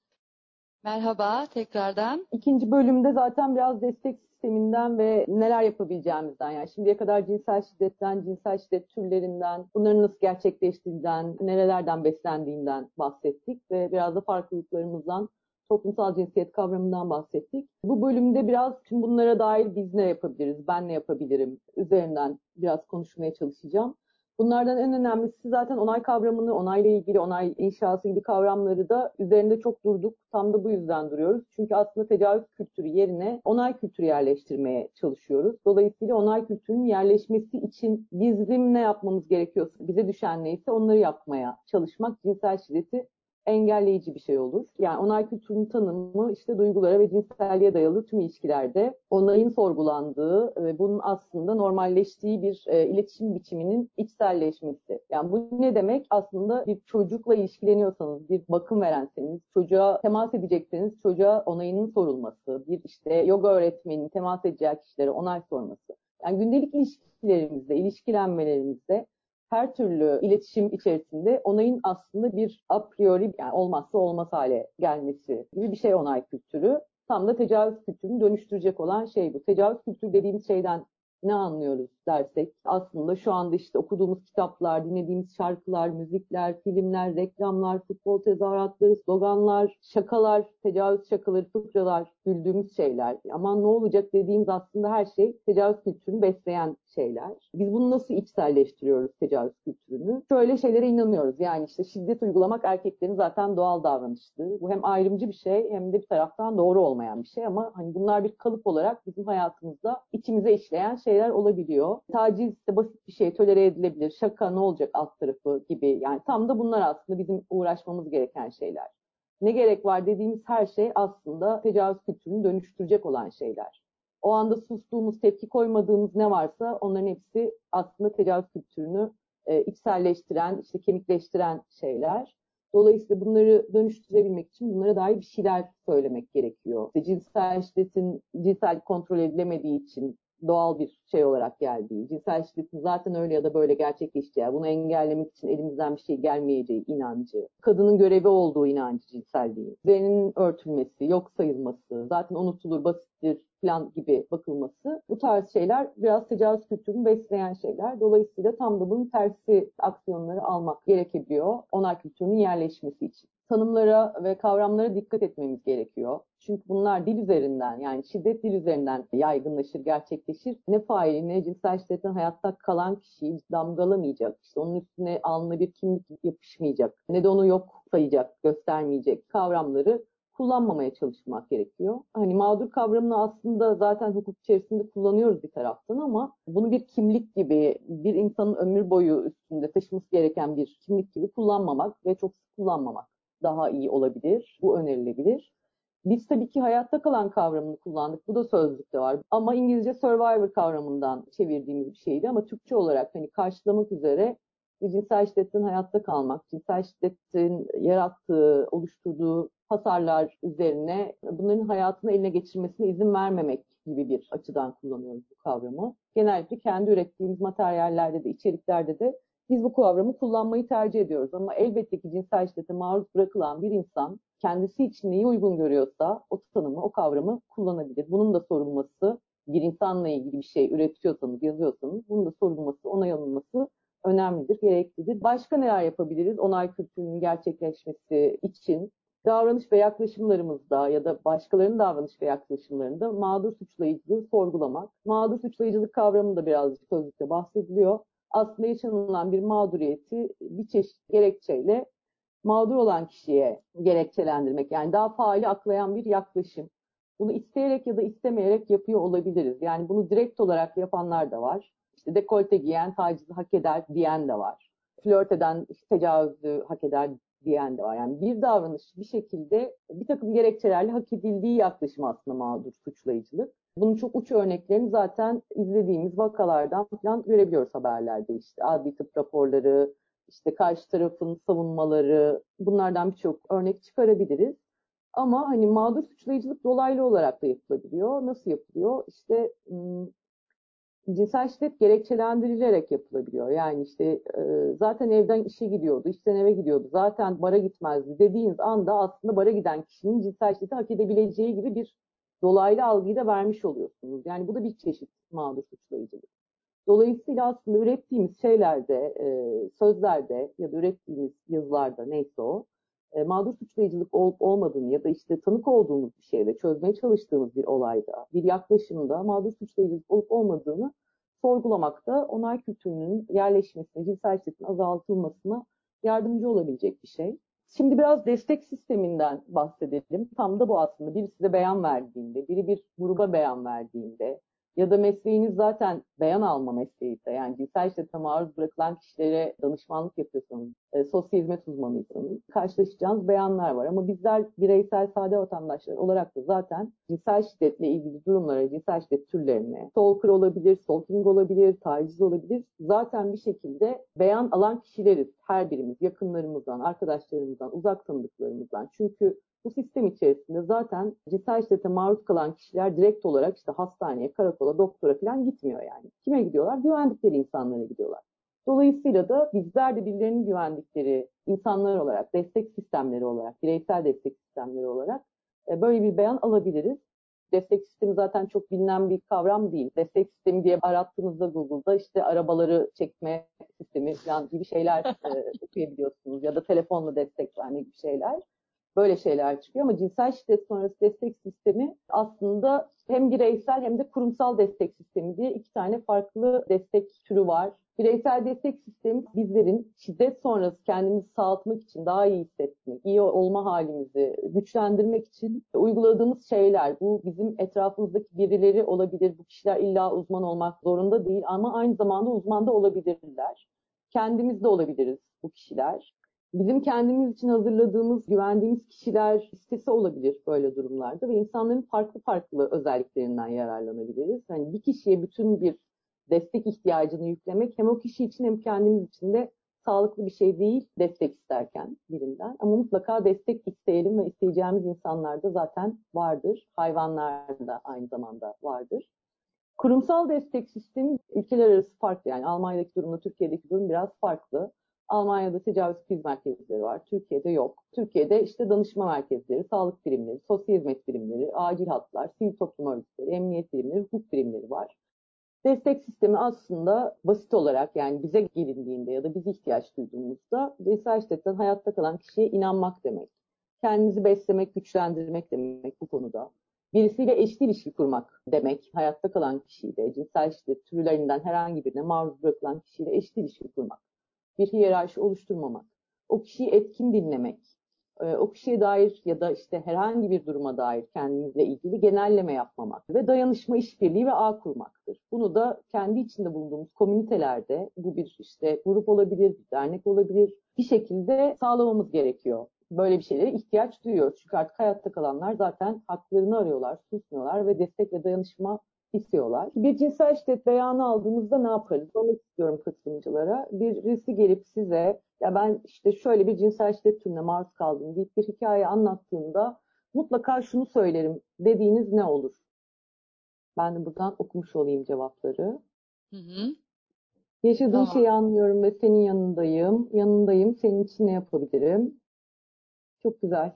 Merhaba tekrardan. İkinci bölümde zaten biraz destek sisteminden ve neler yapabileceğimizden yani şimdiye kadar cinsel şiddetten, cinsel şiddet türlerinden, bunların nasıl gerçekleştiğinden, nerelerden beslendiğinden bahsettik ve biraz da farklılıklarımızdan toplumsal cinsiyet kavramından bahsettik. Bu bölümde biraz tüm bunlara dair biz ne yapabiliriz, ben ne yapabilirim üzerinden biraz konuşmaya çalışacağım. Bunlardan en önemlisi zaten onay kavramını, onayla ilgili onay inşası gibi kavramları da üzerinde çok durduk. Tam da bu yüzden duruyoruz. Çünkü aslında tecavüz kültürü yerine onay kültürü yerleştirmeye çalışıyoruz. Dolayısıyla onay kültürünün yerleşmesi için bizim ne yapmamız gerekiyorsa, bize düşen neyse onları yapmaya çalışmak cinsel şiddeti engelleyici bir şey olur. Yani onay kültürünün tanımı işte duygulara ve cinselliğe dayalı tüm ilişkilerde onayın sorgulandığı ve bunun aslında normalleştiği bir e, iletişim biçiminin içselleşmesi. Yani bu ne demek? Aslında bir çocukla ilişkileniyorsanız, bir bakım verenseniz, çocuğa temas edecekseniz çocuğa onayının sorulması, bir işte yoga öğretmeninin temas edeceği kişilere onay sorması. Yani gündelik ilişkilerimizde, ilişkilenmelerimizde her türlü iletişim içerisinde onayın aslında bir a priori yani olmazsa olmaz hale gelmesi gibi bir şey onay kültürü. Tam da tecavüz kültürünü dönüştürecek olan şey bu. Tecavüz kültürü dediğimiz şeyden ne anlıyoruz dersek aslında şu anda işte okuduğumuz kitaplar, dinlediğimiz şarkılar, müzikler, filmler, reklamlar, futbol tezahüratları, sloganlar, şakalar, tecavüz şakaları, fıkralar, güldüğümüz şeyler. Ama ne olacak dediğimiz aslında her şey tecavüz kültürünü besleyen şeyler. Biz bunu nasıl içselleştiriyoruz tecavüz kültürünü? Şöyle şeylere inanıyoruz. Yani işte şiddet uygulamak erkeklerin zaten doğal davranıştı. Bu hem ayrımcı bir şey hem de bir taraftan doğru olmayan bir şey ama hani bunlar bir kalıp olarak bizim hayatımızda içimize işleyen şeyler olabiliyor. Taciz de basit bir şey, tolere edilebilir. Şaka ne olacak alt tarafı gibi. Yani tam da bunlar aslında bizim uğraşmamız gereken şeyler. Ne gerek var dediğimiz her şey aslında tecavüz kültürünü dönüştürecek olan şeyler o anda sustuğumuz, tepki koymadığımız ne varsa onların hepsi aslında tecavüz kültürünü e, içselleştiren, işte kemikleştiren şeyler. Dolayısıyla bunları dönüştürebilmek için bunlara dair bir şeyler söylemek gerekiyor. İşte cinsel şiddetin cinsel kontrol edilemediği için doğal bir şey olarak geldiği, cinsel şiddetin zaten öyle ya da böyle gerçekleşeceği, bunu engellemek için elimizden bir şey gelmeyeceği inancı, kadının görevi olduğu inancı cinselliğin, bedenin örtülmesi, yok sayılması, zaten unutulur, basittir, falan gibi bakılması. Bu tarz şeyler biraz tecavüz kültürünü besleyen şeyler. Dolayısıyla tam da bunun tersi aksiyonları almak gerekebiliyor onay kültürünün yerleşmesi için tanımlara ve kavramlara dikkat etmemiz gerekiyor. Çünkü bunlar dil üzerinden yani şiddet dil üzerinden yaygınlaşır, gerçekleşir. Ne faili ne cinsel şiddetten hayatta kalan kişiyi damgalamayacak. İşte onun üstüne alnına bir kimlik yapışmayacak. Ne de onu yok sayacak, göstermeyecek kavramları kullanmamaya çalışmak gerekiyor. Hani mağdur kavramını aslında zaten hukuk içerisinde kullanıyoruz bir taraftan ama bunu bir kimlik gibi, bir insanın ömür boyu üstünde taşıması gereken bir kimlik gibi kullanmamak ve çok sık kullanmamak daha iyi olabilir. Bu önerilebilir. Biz tabii ki hayatta kalan kavramını kullandık. Bu da sözlükte var. Ama İngilizce survivor kavramından çevirdiğimiz bir şeydi. Ama Türkçe olarak hani karşılamak üzere cinsel şiddetin hayatta kalmak, cinsel şiddetin yarattığı, oluşturduğu hasarlar üzerine bunların hayatını eline geçirmesine izin vermemek gibi bir açıdan kullanıyoruz bu kavramı. Genellikle kendi ürettiğimiz materyallerde de, içeriklerde de biz bu kavramı kullanmayı tercih ediyoruz ama elbette ki cinsel şiddete maruz bırakılan bir insan kendisi için neyi uygun görüyorsa o tanımı, o kavramı kullanabilir. Bunun da sorulması, bir insanla ilgili bir şey üretiyorsanız, yazıyorsanız bunun da sorulması, onay alınması önemlidir, gereklidir. Başka neler yapabiliriz onay kültürünün gerçekleşmesi için? Davranış ve yaklaşımlarımızda ya da başkalarının davranış ve yaklaşımlarında mağdur suçlayıcılığı sorgulamak. Mağdur suçlayıcılık kavramı da birazcık sözlükte bahsediliyor aslında yaşanılan bir mağduriyeti bir çeşit gerekçeyle mağdur olan kişiye gerekçelendirmek. Yani daha faali aklayan bir yaklaşım. Bunu isteyerek ya da istemeyerek yapıyor olabiliriz. Yani bunu direkt olarak yapanlar da var. İşte dekolte giyen tacizi hak eder diyen de var. Flört eden tecavüzü hak eder diyen de var. Yani bir davranış bir şekilde bir takım gerekçelerle hak edildiği yaklaşım aslında mağdur suçlayıcılık. Bunun çok uç örneklerini zaten izlediğimiz vakalardan falan görebiliyoruz haberlerde işte adli tıp raporları, işte karşı tarafın savunmaları bunlardan birçok örnek çıkarabiliriz. Ama hani mağdur suçlayıcılık dolaylı olarak da yapılabiliyor. Nasıl yapılıyor? İşte cinsel şiddet gerekçelendirilerek yapılabiliyor. Yani işte zaten evden işe gidiyordu, işten eve gidiyordu, zaten bara gitmezdi dediğiniz anda aslında bara giden kişinin cinsel şiddeti hak edebileceği gibi bir dolaylı algıyı da vermiş oluyorsunuz. Yani bu da bir çeşit mağdur suçlayıcılık. Dolayısıyla aslında ürettiğimiz şeylerde, e, sözlerde ya da ürettiğimiz yazılarda neyse o, e, mağdur suçlayıcılık olup olmadığını ya da işte tanık olduğumuz bir şeyde, çözmeye çalıştığımız bir olayda, bir yaklaşımda mağdur suçlayıcılık olup olmadığını sorgulamakta onay kültürünün yerleşmesine, cinsel şiddetin azaltılmasına yardımcı olabilecek bir şey. Şimdi biraz destek sisteminden bahsedelim. Tam da bu aslında. Biri size beyan verdiğinde, biri bir gruba beyan verdiğinde, ya da mesleğiniz zaten beyan alma mesleğiyse yani cinsel şiddete maruz bırakılan kişilere danışmanlık yapıyorsanız, e, sosyal hizmet uzmanıysanız karşılaşacağınız beyanlar var. Ama bizler bireysel sade vatandaşlar olarak da zaten cinsel şiddetle ilgili durumlara, cinsel şiddet türlerine, stalker olabilir, stalking olabilir, taciz olabilir. Zaten bir şekilde beyan alan kişileriz her birimiz, yakınlarımızdan, arkadaşlarımızdan, uzak tanıdıklarımızdan. Çünkü bu sistem içerisinde zaten cinsel şiddete maruz kalan kişiler direkt olarak işte hastaneye, karakola, doktora falan gitmiyor yani. Kime gidiyorlar? Güvendikleri insanlara gidiyorlar. Dolayısıyla da bizler de birilerinin güvendikleri insanlar olarak, destek sistemleri olarak, bireysel destek sistemleri olarak e, böyle bir beyan alabiliriz. Destek sistemi zaten çok bilinen bir kavram değil. Destek sistemi diye arattığınızda Google'da işte arabaları çekme sistemi falan gibi şeyler e, okuyabiliyorsunuz ya da telefonla destek verme gibi şeyler böyle şeyler çıkıyor ama cinsel şiddet sonrası destek sistemi aslında hem bireysel hem de kurumsal destek sistemi diye iki tane farklı destek türü var. Bireysel destek sistemi bizlerin şiddet sonrası kendimizi sağaltmak için daha iyi hissetmek, iyi olma halimizi güçlendirmek için uyguladığımız şeyler. Bu bizim etrafımızdaki birileri olabilir. Bu kişiler illa uzman olmak zorunda değil ama aynı zamanda uzman da olabilirler. Kendimiz de olabiliriz bu kişiler bizim kendimiz için hazırladığımız, güvendiğimiz kişiler listesi olabilir böyle durumlarda ve insanların farklı farklı özelliklerinden yararlanabiliriz. Hani bir kişiye bütün bir destek ihtiyacını yüklemek hem o kişi için hem kendimiz için de sağlıklı bir şey değil destek isterken birinden. Ama mutlaka destek isteyelim ve isteyeceğimiz insanlar da zaten vardır. Hayvanlar da aynı zamanda vardır. Kurumsal destek sistemi ülkeler arası farklı. Yani Almanya'daki durumla Türkiye'deki durum biraz farklı. Almanya'da tecavüz kriz merkezleri var. Türkiye'de yok. Türkiye'de işte danışma merkezleri, sağlık birimleri, sosyal hizmet birimleri, acil hatlar, sivil toplum örgütleri, emniyet birimleri, hukuk birimleri var. Destek sistemi aslında basit olarak yani bize gelindiğinde ya da biz ihtiyaç duyduğumuzda cinsel şiddetten hayatta kalan kişiye inanmak demek. Kendinizi beslemek, güçlendirmek demek bu konuda. Birisiyle eşit ilişki kurmak demek. Hayatta kalan kişiyle, cinsel şiddet türlerinden herhangi birine maruz bırakılan kişiyle eşit ilişki kurmak. Bir hiyerarşi oluşturmamak. O kişiyi etkin dinlemek. Ee, o kişiye dair ya da işte herhangi bir duruma dair kendinizle ilgili genelleme yapmamak ve dayanışma işbirliği ve ağ kurmaktır. Bunu da kendi içinde bulunduğumuz komünitelerde bu bir işte grup olabilir, bir dernek olabilir bir şekilde sağlamamız gerekiyor. Böyle bir şeylere ihtiyaç duyuyoruz. Çünkü artık hayatta kalanlar zaten haklarını arıyorlar, susmuyorlar ve destek ve dayanışma istiyorlar. Bir cinsel şiddet beyanı aldığımızda ne yaparız? Onu istiyorum katılımcılara. Birisi gelip size ya ben işte şöyle bir cinsel şiddet türüne maruz kaldım deyip bir hikaye anlattığında mutlaka şunu söylerim dediğiniz ne olur? Ben de buradan okumuş olayım cevapları. Hı hı. Yaşadığın tamam. şeyi anlıyorum ve senin yanındayım. Yanındayım. Senin için ne yapabilirim? Çok güzel.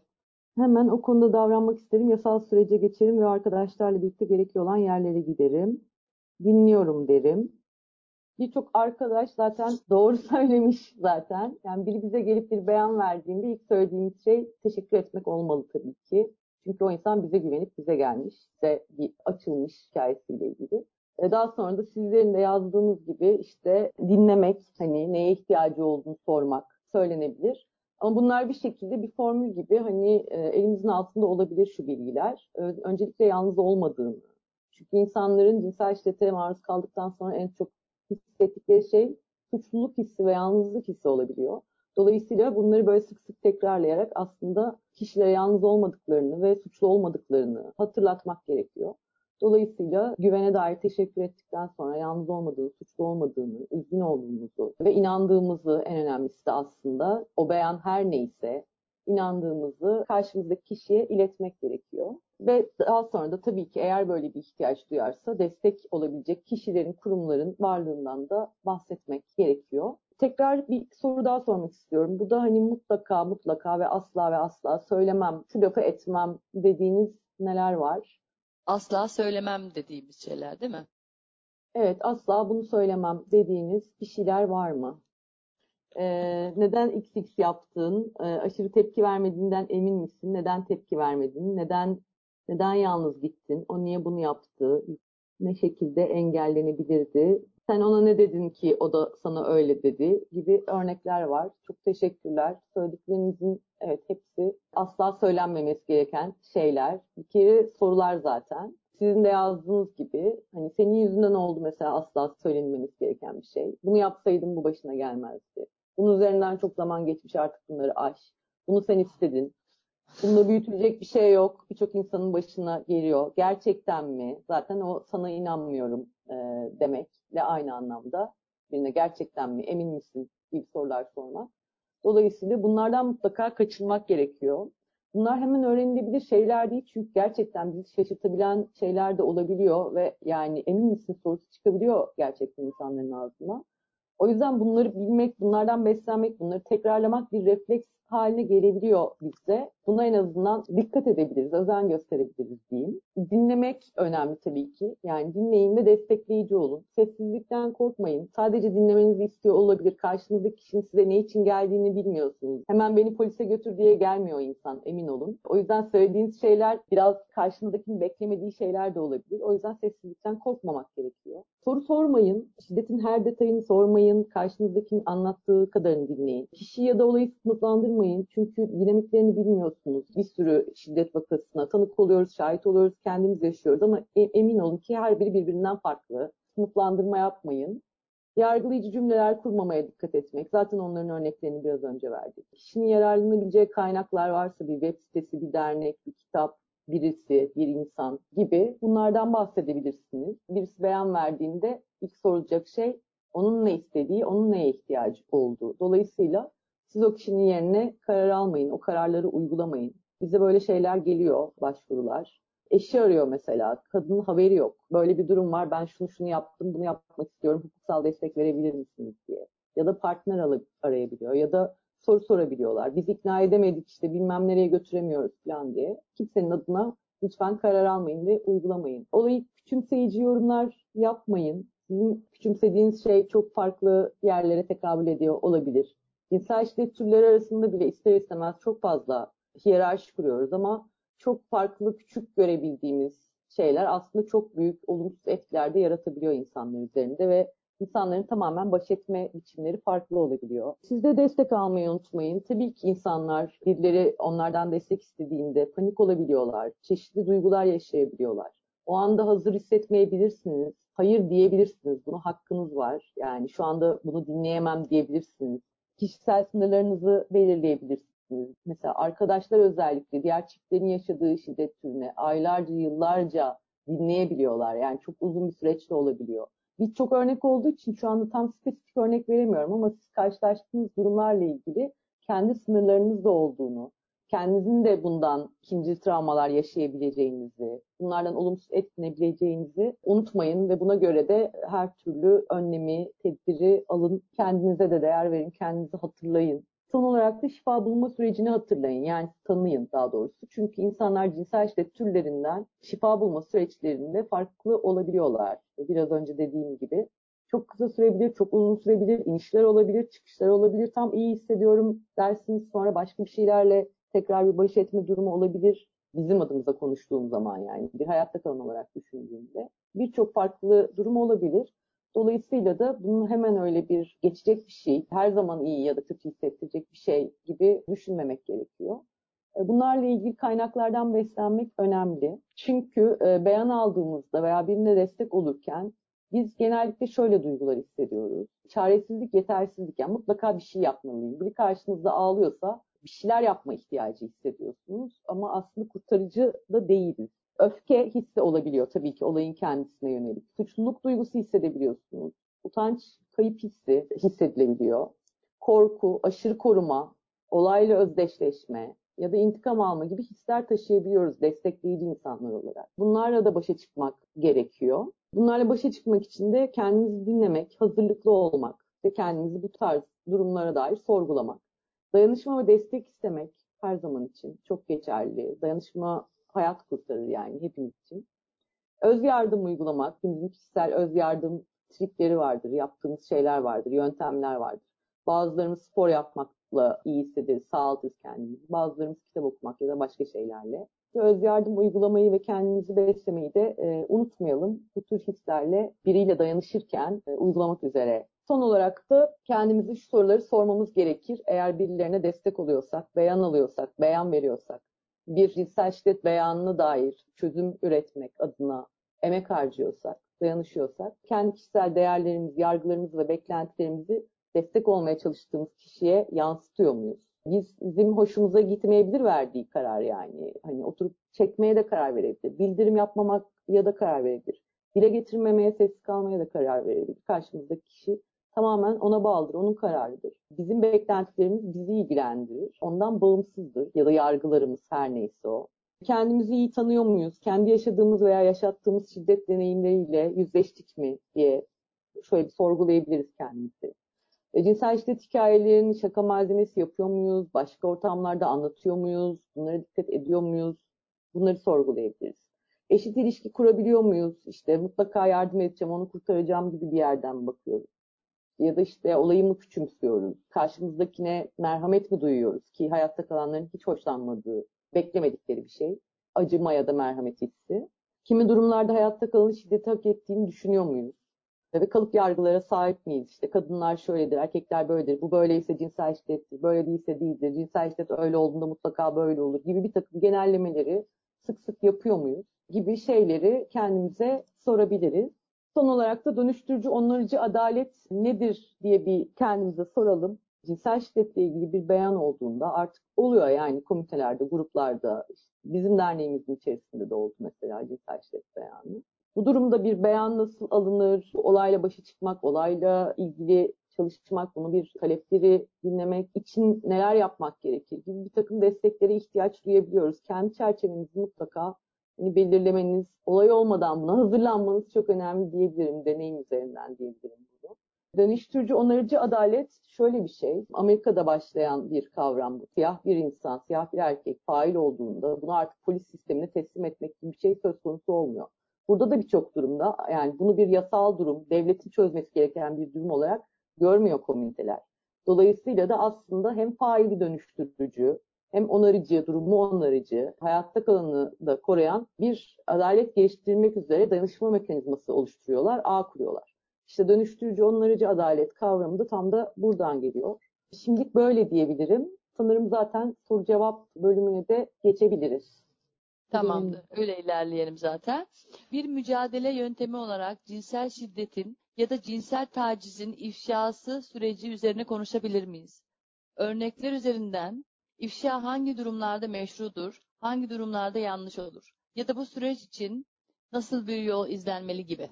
Hemen o konuda davranmak isterim. Yasal sürece geçerim ve arkadaşlarla birlikte gerekli olan yerlere giderim. Dinliyorum derim. Birçok arkadaş zaten doğru söylemiş zaten. Yani biri bize gelip bir beyan verdiğinde ilk söylediğimiz şey teşekkür etmek olmalı tabii ki. Çünkü o insan bize güvenip bize gelmiş. Bize bir açılmış hikayesiyle ilgili. E, daha sonra da sizlerin de yazdığınız gibi işte dinlemek, hani neye ihtiyacı olduğunu sormak söylenebilir. Ama bunlar bir şekilde bir formül gibi hani e, elimizin altında olabilir şu bilgiler. Öncelikle yalnız olmadığını. Çünkü insanların cinsel şiddete maruz kaldıktan sonra en çok hissettikleri şey suçluluk hissi ve yalnızlık hissi olabiliyor. Dolayısıyla bunları böyle sık sık tekrarlayarak aslında kişilere yalnız olmadıklarını ve suçlu olmadıklarını hatırlatmak gerekiyor. Dolayısıyla güvene dair teşekkür ettikten sonra yalnız olmadığını, suçlu olmadığını, üzgün olduğumuzu ve inandığımızı en önemlisi de aslında o beyan her neyse inandığımızı karşımızdaki kişiye iletmek gerekiyor. Ve daha sonra da tabii ki eğer böyle bir ihtiyaç duyarsa destek olabilecek kişilerin, kurumların varlığından da bahsetmek gerekiyor. Tekrar bir soru daha sormak istiyorum. Bu da hani mutlaka mutlaka ve asla ve asla söylemem, şu lafı etmem dediğiniz neler var? Asla söylemem dediğimiz şeyler değil mi? Evet, asla bunu söylemem dediğiniz bir şeyler var mı? Ee, neden XX yaptın? Ee, aşırı tepki vermediğinden emin misin? Neden tepki vermedin? Neden neden yalnız gittin? O niye bunu yaptı? Ne şekilde engellenebilirdi? Sen ona ne dedin ki o da sana öyle dedi gibi örnekler var. Çok teşekkürler. Söylediklerinizin evet hepsi asla söylenmemesi gereken şeyler. Bir kere sorular zaten. Sizin de yazdığınız gibi hani senin yüzünden oldu mesela asla söylenmemesi gereken bir şey. Bunu yapsaydım bu başına gelmezdi. Bunun üzerinden çok zaman geçmiş artık bunları aş. Bunu sen istedin. Bunda büyütülecek bir şey yok. Birçok insanın başına geliyor. Gerçekten mi? Zaten o sana inanmıyorum e, demekle aynı anlamda. Birine gerçekten mi? Emin misin? gibi sorular sormak. Dolayısıyla bunlardan mutlaka kaçınmak gerekiyor. Bunlar hemen öğrenilebilir şeyler değil çünkü gerçekten bizi şaşırtabilen şeyler de olabiliyor ve yani emin misin sorusu çıkabiliyor gerçekten insanların ağzına. O yüzden bunları bilmek, bunlardan beslenmek, bunları tekrarlamak bir refleks haline gelebiliyor bizde. Buna en azından dikkat edebiliriz, özen gösterebiliriz diyeyim. Dinlemek önemli tabii ki. Yani dinleyin ve destekleyici olun. Sessizlikten korkmayın. Sadece dinlemenizi istiyor olabilir. Karşınızdaki kişinin size ne için geldiğini bilmiyorsunuz. Hemen beni polise götür diye gelmiyor insan emin olun. O yüzden söylediğiniz şeyler biraz karşınızdakinin beklemediği şeyler de olabilir. O yüzden sessizlikten korkmamak gerekiyor. Soru sormayın. Şiddetin her detayını sormayın. Karşınızdakinin anlattığı kadarını dinleyin. Kişi ya da olayı sınıflandırmayın. Çünkü dinamiklerini bilmiyorsunuz. Bir sürü şiddet vakasına tanık oluyoruz, şahit oluyoruz, kendimiz yaşıyoruz ama e, emin olun ki her biri birbirinden farklı. Sınıflandırma yapmayın. Yargılayıcı cümleler kurmamaya dikkat etmek. Zaten onların örneklerini biraz önce verdik. Kişinin yararlanabileceği kaynaklar varsa bir web sitesi, bir dernek, bir kitap, birisi, bir insan gibi bunlardan bahsedebilirsiniz. Birisi beyan verdiğinde ilk sorulacak şey onun ne istediği, onun neye ihtiyacı olduğu. Dolayısıyla siz o kişinin yerine karar almayın, o kararları uygulamayın. Bize böyle şeyler geliyor, başvurular. Eşi arıyor mesela, kadının haberi yok. Böyle bir durum var, ben şunu şunu yaptım, bunu yapmak istiyorum, hukuksal destek verebilir misiniz diye. ya da partner arayabiliyor ya da soru sorabiliyorlar. Biz ikna edemedik işte bilmem nereye götüremiyoruz falan diye. Kimsenin adına lütfen karar almayın ve uygulamayın. Olayı küçümseyici yorumlar yapmayın. Sizin küçümsediğiniz şey çok farklı yerlere tekabül ediyor olabilir. Cinsel şiddet türleri arasında bile ister istemez çok fazla hiyerarşi kuruyoruz ama çok farklı küçük görebildiğimiz şeyler aslında çok büyük olumsuz etkiler de yaratabiliyor insanlar üzerinde ve insanların tamamen baş etme biçimleri farklı olabiliyor. Siz de destek almayı unutmayın. Tabii ki insanlar birileri onlardan destek istediğinde panik olabiliyorlar. Çeşitli duygular yaşayabiliyorlar. O anda hazır hissetmeyebilirsiniz. Hayır diyebilirsiniz. Buna hakkınız var. Yani şu anda bunu dinleyemem diyebilirsiniz. Kişisel sınırlarınızı belirleyebilirsiniz. Mesela arkadaşlar özellikle diğer çiftlerin yaşadığı şiddet türüne aylarca, yıllarca dinleyebiliyorlar. Yani çok uzun bir süreçte olabiliyor birçok örnek olduğu için şu anda tam spesifik örnek veremiyorum ama siz karşılaştığınız durumlarla ilgili kendi sınırlarınız da olduğunu, kendinizin de bundan ikinci travmalar yaşayabileceğinizi, bunlardan olumsuz etkilenebileceğinizi unutmayın ve buna göre de her türlü önlemi, tedbiri alın. Kendinize de değer verin, kendinizi hatırlayın. Son olarak da şifa bulma sürecini hatırlayın. Yani tanıyın daha doğrusu. Çünkü insanlar cinsel şiddet türlerinden şifa bulma süreçlerinde farklı olabiliyorlar. Biraz önce dediğim gibi. Çok kısa sürebilir, çok uzun sürebilir, inişler olabilir, çıkışlar olabilir. Tam iyi hissediyorum dersiniz sonra başka bir şeylerle tekrar bir baş etme durumu olabilir. Bizim adımıza konuştuğum zaman yani bir hayatta kalan olarak düşündüğümde. Birçok farklı durum olabilir. Dolayısıyla da bunu hemen öyle bir geçecek bir şey, her zaman iyi ya da kötü hissettirecek bir şey gibi düşünmemek gerekiyor. E, bunlarla ilgili kaynaklardan beslenmek önemli. Çünkü e, beyan aldığımızda veya birine destek olurken biz genellikle şöyle duygular hissediyoruz. Çaresizlik, yetersizlik. Yani mutlaka bir şey yapmalıyım. Biri karşınızda ağlıyorsa bir şeyler yapma ihtiyacı hissediyorsunuz. Ama aslında kurtarıcı da değiliz. Öfke hissi olabiliyor tabii ki olayın kendisine yönelik. Suçluluk duygusu hissedebiliyorsunuz. Utanç, kayıp hissi hissedilebiliyor. Korku, aşırı koruma, olayla özdeşleşme ya da intikam alma gibi hisler taşıyabiliyoruz destekleyici insanlar olarak. Bunlarla da başa çıkmak gerekiyor. Bunlarla başa çıkmak için de kendinizi dinlemek, hazırlıklı olmak ve kendinizi bu tarz durumlara dair sorgulamak. Dayanışma ve destek istemek her zaman için çok geçerli. Dayanışma hayat kurtarır yani hepimiz için. Öz yardım uygulamak, bizim kişisel öz yardım trikleri vardır, yaptığımız şeyler vardır, yöntemler vardır. Bazılarımız spor yapmakla iyi hissederiz, sağaltırız kendimizi. Bazılarımız kitap okumak ya da başka şeylerle. Öz yardım uygulamayı ve kendimizi beslemeyi de e, unutmayalım. Bu tür hislerle biriyle dayanışırken e, uygulamak üzere. Son olarak da kendimize şu soruları sormamız gerekir. Eğer birilerine destek oluyorsak, beyan alıyorsak, beyan veriyorsak, bir cinsel şiddet beyanına dair çözüm üretmek adına emek harcıyorsak, dayanışıyorsak, kendi kişisel değerlerimiz, yargılarımız ve beklentilerimizi destek olmaya çalıştığımız kişiye yansıtıyor muyuz? Biz, bizim hoşumuza gitmeyebilir verdiği karar yani. Hani oturup çekmeye de karar verebilir. Bildirim yapmamak ya da karar verebilir. Dile getirmemeye, sessiz kalmaya da karar verebilir. Karşımızdaki kişi tamamen ona bağlıdır, onun kararıdır. Bizim beklentilerimiz bizi ilgilendirir. Ondan bağımsızdır ya da yargılarımız her neyse o. Kendimizi iyi tanıyor muyuz? Kendi yaşadığımız veya yaşattığımız şiddet deneyimleriyle yüzleştik mi diye şöyle bir sorgulayabiliriz kendimizi. E, cinsel şiddet hikayelerini şaka malzemesi yapıyor muyuz? Başka ortamlarda anlatıyor muyuz? Bunlara dikkat ediyor muyuz? Bunları sorgulayabiliriz. Eşit ilişki kurabiliyor muyuz? İşte mutlaka yardım edeceğim, onu kurtaracağım gibi bir yerden bakıyoruz ya da işte olayı mı küçümsüyoruz? Karşımızdakine merhamet mi duyuyoruz ki hayatta kalanların hiç hoşlanmadığı, beklemedikleri bir şey. Acıma ya da merhamet hissi. Kimi durumlarda hayatta kalanın şiddeti hak ettiğini düşünüyor muyuz? Ve kalıp yargılara sahip miyiz? İşte kadınlar şöyledir, erkekler böyledir, bu böyleyse cinsel şiddettir, böyle değilse değildir, cinsel şiddet öyle olduğunda mutlaka böyle olur gibi bir takım genellemeleri sık sık yapıyor muyuz? Gibi şeyleri kendimize sorabiliriz. Son olarak da dönüştürücü onarıcı adalet nedir diye bir kendimize soralım. Cinsel şiddetle ilgili bir beyan olduğunda artık oluyor yani komitelerde, gruplarda, işte bizim derneğimizin içerisinde de oldu mesela cinsel şiddet beyanı. Bu durumda bir beyan nasıl alınır, olayla başa çıkmak, olayla ilgili çalışmak, bunu bir talepleri dinlemek için neler yapmak gerekir gibi bir takım desteklere ihtiyaç duyabiliyoruz. Kendi çerçevenizi mutlaka hani belirlemeniz, olay olmadan buna hazırlanmanız çok önemli diyebilirim. Deneyim üzerinden diyebilirim bunu. Dönüştürücü onarıcı adalet şöyle bir şey. Amerika'da başlayan bir kavram bu. Siyah bir insan, siyah bir erkek fail olduğunda bunu artık polis sistemine teslim etmek gibi bir şey söz konusu olmuyor. Burada da birçok durumda yani bunu bir yasal durum, devletin çözmesi gereken bir durum olarak görmüyor komüniteler. Dolayısıyla da aslında hem faili dönüştürücü, hem onarıcı, durumu onarıcı, hayatta kalanı da koruyan bir adalet geliştirmek üzere dayanışma mekanizması oluşturuyorlar, ağ kuruyorlar. İşte dönüştürücü, onarıcı adalet kavramı da tam da buradan geliyor. Şimdilik böyle diyebilirim. Sanırım zaten soru cevap bölümüne de geçebiliriz. Tamamdır. Öyle ilerleyelim zaten. Bir mücadele yöntemi olarak cinsel şiddetin ya da cinsel tacizin ifşası süreci üzerine konuşabilir miyiz? Örnekler üzerinden ifşa hangi durumlarda meşrudur, hangi durumlarda yanlış olur? Ya da bu süreç için nasıl bir yol izlenmeli gibi.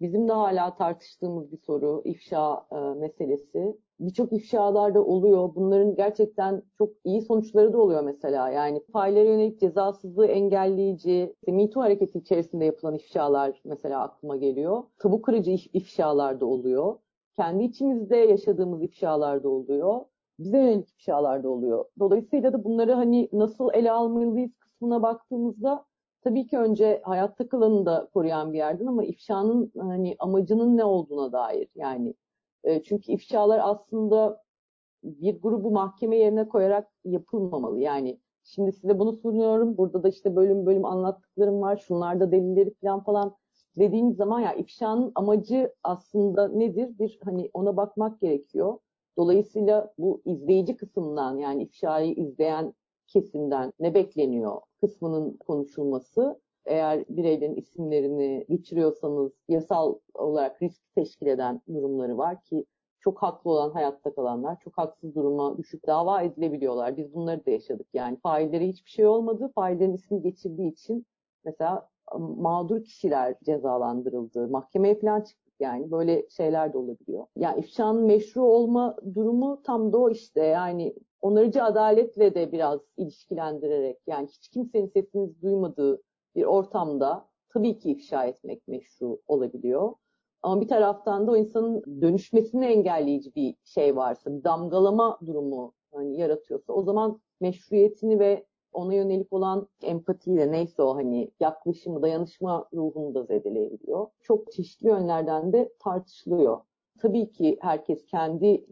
Bizim de hala tartıştığımız bir soru ifşa e, meselesi. Birçok ifşalar da oluyor. Bunların gerçekten çok iyi sonuçları da oluyor mesela. Yani faillere yönelik cezasızlığı engelleyici, işte Me Too hareketi içerisinde yapılan ifşalar mesela aklıma geliyor. Tabu kırıcı if ifşalar da oluyor. Kendi içimizde yaşadığımız ifşalar da oluyor. Bize yönelik ifşalar da oluyor. Dolayısıyla da bunları hani nasıl ele almalıyız kısmına baktığımızda tabii ki önce hayatta kalanı da koruyan bir yerden ama ifşanın hani amacının ne olduğuna dair yani e, çünkü ifşalar aslında bir grubu mahkeme yerine koyarak yapılmamalı. Yani şimdi size bunu sunuyorum. Burada da işte bölüm bölüm anlattıklarım var. Şunlarda delilleri falan falan dediğimiz zaman ya ifşanın amacı aslında nedir? Bir hani ona bakmak gerekiyor. Dolayısıyla bu izleyici kısımdan yani ifşayı izleyen kesimden ne bekleniyor kısmının konuşulması. Eğer bireylerin isimlerini geçiriyorsanız yasal olarak risk teşkil eden durumları var ki çok haklı olan hayatta kalanlar çok haksız duruma düşüp dava edilebiliyorlar. Biz bunları da yaşadık. Yani faillere hiçbir şey olmadı. Faillerin ismi geçirdiği için mesela mağdur kişiler cezalandırıldı. Mahkemeye falan çıktık yani. Böyle şeyler de olabiliyor. Yani ifşanın meşru olma durumu tam da o işte. Yani onarıcı adaletle de biraz ilişkilendirerek yani hiç kimsenin sesini duymadığı bir ortamda tabii ki ifşa etmek meşru olabiliyor. Ama bir taraftan da o insanın dönüşmesini engelleyici bir şey varsa, bir damgalama durumu hani yaratıyorsa o zaman meşruiyetini ve ona yönelik olan empatiyle neyse o hani yaklaşımı, dayanışma ruhunu da zedeleyebiliyor. Çok çeşitli yönlerden de tartışılıyor. Tabii ki herkes kendi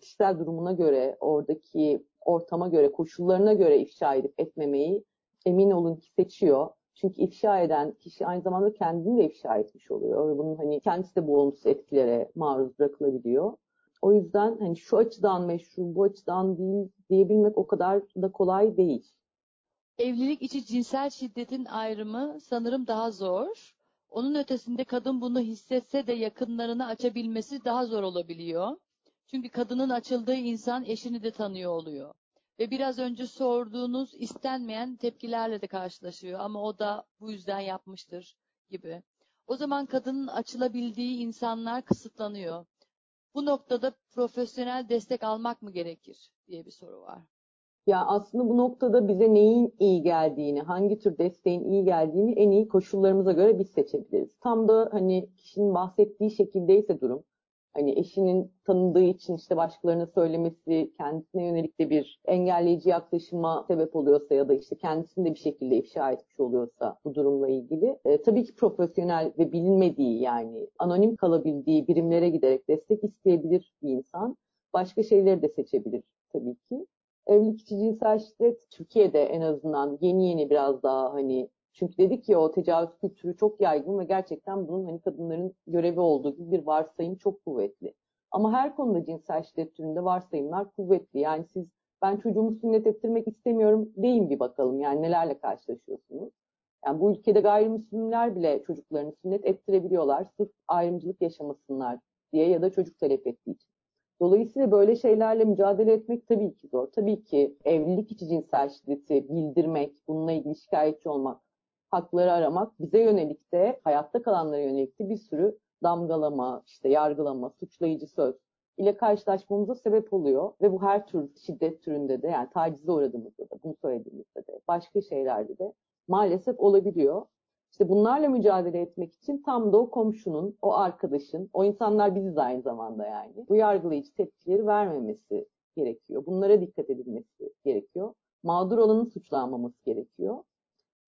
kişisel durumuna göre, oradaki ortama göre, koşullarına göre ifşa edip etmemeyi emin olun ki seçiyor. Çünkü ifşa eden kişi aynı zamanda kendini de ifşa etmiş oluyor bunun hani kendisi de bu olumsuz etkilere maruz bırakılabiliyor. O yüzden hani şu açıdan meşru, bu açıdan değil diyebilmek o kadar da kolay değil. Evlilik içi cinsel şiddetin ayrımı sanırım daha zor. Onun ötesinde kadın bunu hissetse de yakınlarını açabilmesi daha zor olabiliyor. Çünkü kadının açıldığı insan eşini de tanıyor oluyor. Ve biraz önce sorduğunuz istenmeyen tepkilerle de karşılaşıyor ama o da bu yüzden yapmıştır gibi. O zaman kadının açılabildiği insanlar kısıtlanıyor. Bu noktada profesyonel destek almak mı gerekir diye bir soru var. Ya aslında bu noktada bize neyin iyi geldiğini, hangi tür desteğin iyi geldiğini en iyi koşullarımıza göre biz seçebiliriz. Tam da hani kişinin bahsettiği şekildeyse durum, hani eşinin tanıdığı için işte başkalarına söylemesi kendisine yönelik de bir engelleyici yaklaşıma sebep oluyorsa ya da işte kendisini de bir şekilde ifşa etmiş oluyorsa bu durumla ilgili e, tabii ki profesyonel ve bilinmediği yani anonim kalabildiği birimlere giderek destek isteyebilir bir insan. Başka şeyleri de seçebilir tabii ki. Evlilik içi cinsel şiddet Türkiye'de en azından yeni yeni biraz daha hani çünkü dedik ki o tecavüz kültürü çok yaygın ve gerçekten bunun hani kadınların görevi olduğu gibi bir varsayım çok kuvvetli. Ama her konuda cinsel şiddet türünde varsayımlar kuvvetli. Yani siz ben çocuğumu sünnet ettirmek istemiyorum deyin bir bakalım yani nelerle karşılaşıyorsunuz. Yani bu ülkede gayrimüslimler bile çocuklarını sünnet ettirebiliyorlar sırf ayrımcılık yaşamasınlar diye ya da çocuk talep ettiği için. Dolayısıyla böyle şeylerle mücadele etmek tabii ki zor. Tabii ki evlilik içi cinsel şiddeti bildirmek, bununla ilgili şikayetçi olmak hakları aramak bize yönelik de hayatta kalanlara yönelik de bir sürü damgalama, işte yargılama, suçlayıcı söz ile karşılaşmamıza sebep oluyor. Ve bu her tür şiddet türünde de yani tacize uğradığımızda da bunu söylediğimizde de başka şeylerde de maalesef olabiliyor. İşte bunlarla mücadele etmek için tam da o komşunun, o arkadaşın, o insanlar biziz aynı zamanda yani. Bu yargılayıcı tepkileri vermemesi gerekiyor. Bunlara dikkat edilmesi gerekiyor. Mağdur olanın suçlanmaması gerekiyor.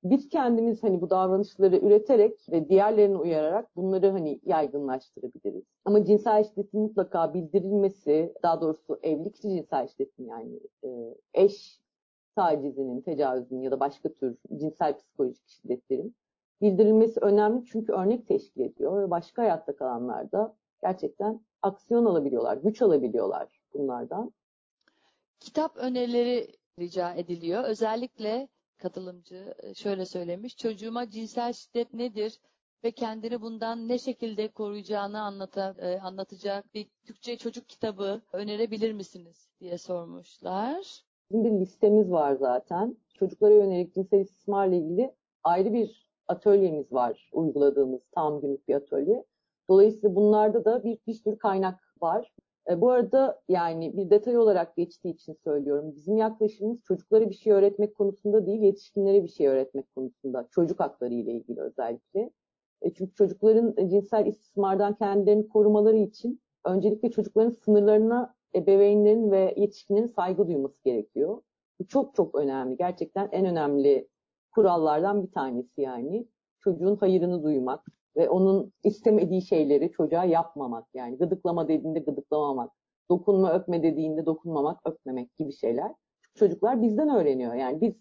Biz kendimiz hani bu davranışları üreterek ve diğerlerini uyararak bunları hani yaygınlaştırabiliriz. Ama cinsel şiddetin mutlaka bildirilmesi, daha doğrusu evlilik cinsel şiddetin yani e, eş tacizinin, tecavüzünün ya da başka tür cinsel psikolojik şiddetlerin bildirilmesi önemli çünkü örnek teşkil ediyor ve başka hayatta kalanlar da gerçekten aksiyon alabiliyorlar, güç alabiliyorlar bunlardan. Kitap önerileri rica ediliyor. Özellikle katılımcı e, şöyle söylemiş. Çocuğuma cinsel şiddet nedir ve kendini bundan ne şekilde koruyacağını anlata, e, anlatacak bir Türkçe çocuk kitabı önerebilir misiniz diye sormuşlar. Bizim bir listemiz var zaten. Çocuklara yönelik cinsel istismarla ilgili ayrı bir atölyemiz var. Uyguladığımız tam günlük bir atölye. Dolayısıyla bunlarda da bir, bir sürü kaynak var. E, bu arada yani bir detay olarak geçtiği için söylüyorum. Bizim yaklaşımımız çocuklara bir şey öğretmek konusunda değil, yetişkinlere bir şey öğretmek konusunda. Çocuk hakları ile ilgili özellikle. E, çünkü çocukların cinsel istismardan kendilerini korumaları için öncelikle çocukların sınırlarına ebeveynlerin ve yetişkinlerin saygı duyması gerekiyor. Bu çok çok önemli. Gerçekten en önemli kurallardan bir tanesi yani. Çocuğun hayırını duymak ve onun istemediği şeyleri çocuğa yapmamak yani. Gıdıklama dediğinde gıdıklamamak, dokunma öpme dediğinde dokunmamak, öpmemek gibi şeyler. Çocuklar bizden öğreniyor. Yani biz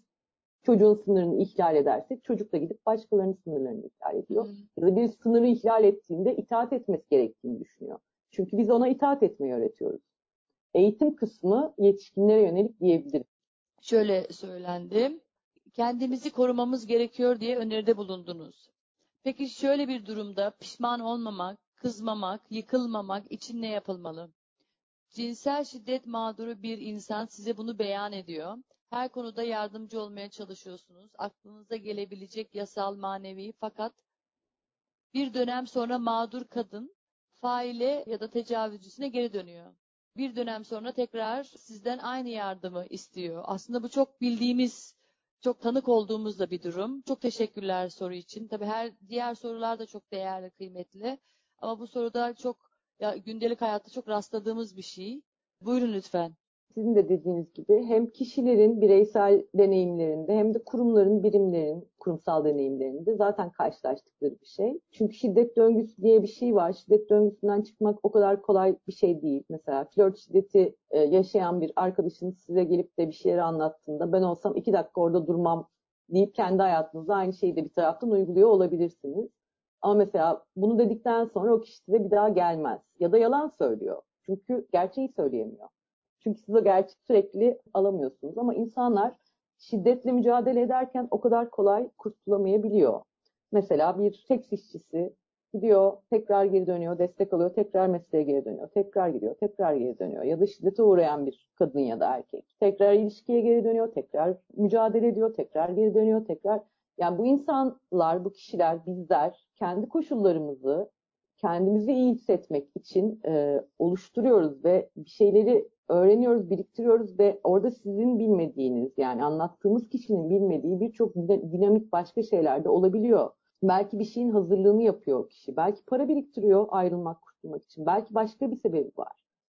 çocuğun sınırını ihlal edersek çocuk da gidip başkalarının sınırlarını ihlal ediyor. Ya da bir sınırı ihlal ettiğinde itaat etmesi gerektiğini düşünüyor. Çünkü biz ona itaat etmeyi öğretiyoruz. Eğitim kısmı yetişkinlere yönelik diyebilirim. Şöyle söylendi kendimizi korumamız gerekiyor diye öneride bulundunuz. Peki şöyle bir durumda pişman olmamak, kızmamak, yıkılmamak için ne yapılmalı? Cinsel şiddet mağduru bir insan size bunu beyan ediyor. Her konuda yardımcı olmaya çalışıyorsunuz. Aklınıza gelebilecek yasal, manevi fakat bir dönem sonra mağdur kadın faile ya da tecavüzcüsüne geri dönüyor. Bir dönem sonra tekrar sizden aynı yardımı istiyor. Aslında bu çok bildiğimiz çok tanık olduğumuz da bir durum. Çok teşekkürler soru için. Tabii her diğer sorular da çok değerli, kıymetli. Ama bu soruda çok ya gündelik hayatta çok rastladığımız bir şey. Buyurun lütfen sizin de dediğiniz gibi hem kişilerin bireysel deneyimlerinde hem de kurumların, birimlerin kurumsal deneyimlerinde zaten karşılaştıkları bir şey. Çünkü şiddet döngüsü diye bir şey var. Şiddet döngüsünden çıkmak o kadar kolay bir şey değil. Mesela flört şiddeti e, yaşayan bir arkadaşınız size gelip de bir şeyleri anlattığında ben olsam iki dakika orada durmam deyip kendi hayatınızda aynı şeyi de bir taraftan uyguluyor olabilirsiniz. Ama mesela bunu dedikten sonra o kişi size bir daha gelmez. Ya da yalan söylüyor. Çünkü gerçeği söyleyemiyor. Çünkü siz o gerçek sürekli alamıyorsunuz. Ama insanlar şiddetle mücadele ederken o kadar kolay kurtulamayabiliyor. Mesela bir seks işçisi gidiyor, tekrar geri dönüyor, destek alıyor, tekrar mesleğe geri dönüyor, tekrar gidiyor, tekrar geri dönüyor. Ya da şiddete uğrayan bir kadın ya da erkek. Tekrar ilişkiye geri dönüyor, tekrar mücadele ediyor, tekrar geri dönüyor, tekrar. Yani bu insanlar, bu kişiler, bizler kendi koşullarımızı kendimizi iyi hissetmek için e, oluşturuyoruz ve bir şeyleri öğreniyoruz, biriktiriyoruz ve orada sizin bilmediğiniz yani anlattığımız kişinin bilmediği birçok dinamik başka şeyler de olabiliyor. Belki bir şeyin hazırlığını yapıyor kişi. Belki para biriktiriyor ayrılmak, kurtulmak için. Belki başka bir sebebi var.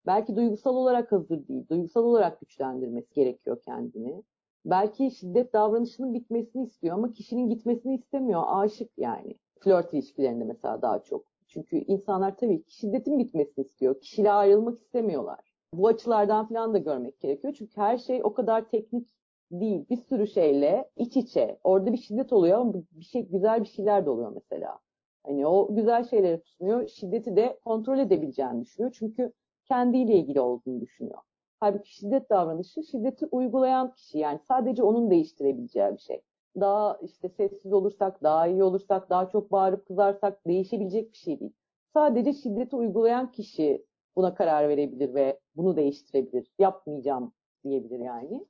Belki duygusal olarak hazır değil. Duygusal olarak güçlendirmesi gerekiyor kendini. Belki şiddet davranışının bitmesini istiyor ama kişinin gitmesini istemiyor. Aşık yani. Flört ilişkilerinde mesela daha çok. Çünkü insanlar tabii şiddetin bitmesini istiyor. Kişiyle ayrılmak istemiyorlar bu açılardan falan da görmek gerekiyor. Çünkü her şey o kadar teknik değil. Bir sürü şeyle iç içe. Orada bir şiddet oluyor ama bir şey güzel bir şeyler de oluyor mesela. Hani o güzel şeyleri tutunuyor. Şiddeti de kontrol edebileceğini düşünüyor. Çünkü kendiyle ilgili olduğunu düşünüyor. Halbuki şiddet davranışı şiddeti uygulayan kişi yani sadece onun değiştirebileceği bir şey. Daha işte sessiz olursak, daha iyi olursak, daha çok bağırıp kızarsak değişebilecek bir şey değil. Sadece şiddeti uygulayan kişi buna karar verebilir ve bunu değiştirebilir. Yapmayacağım diyebilir yani.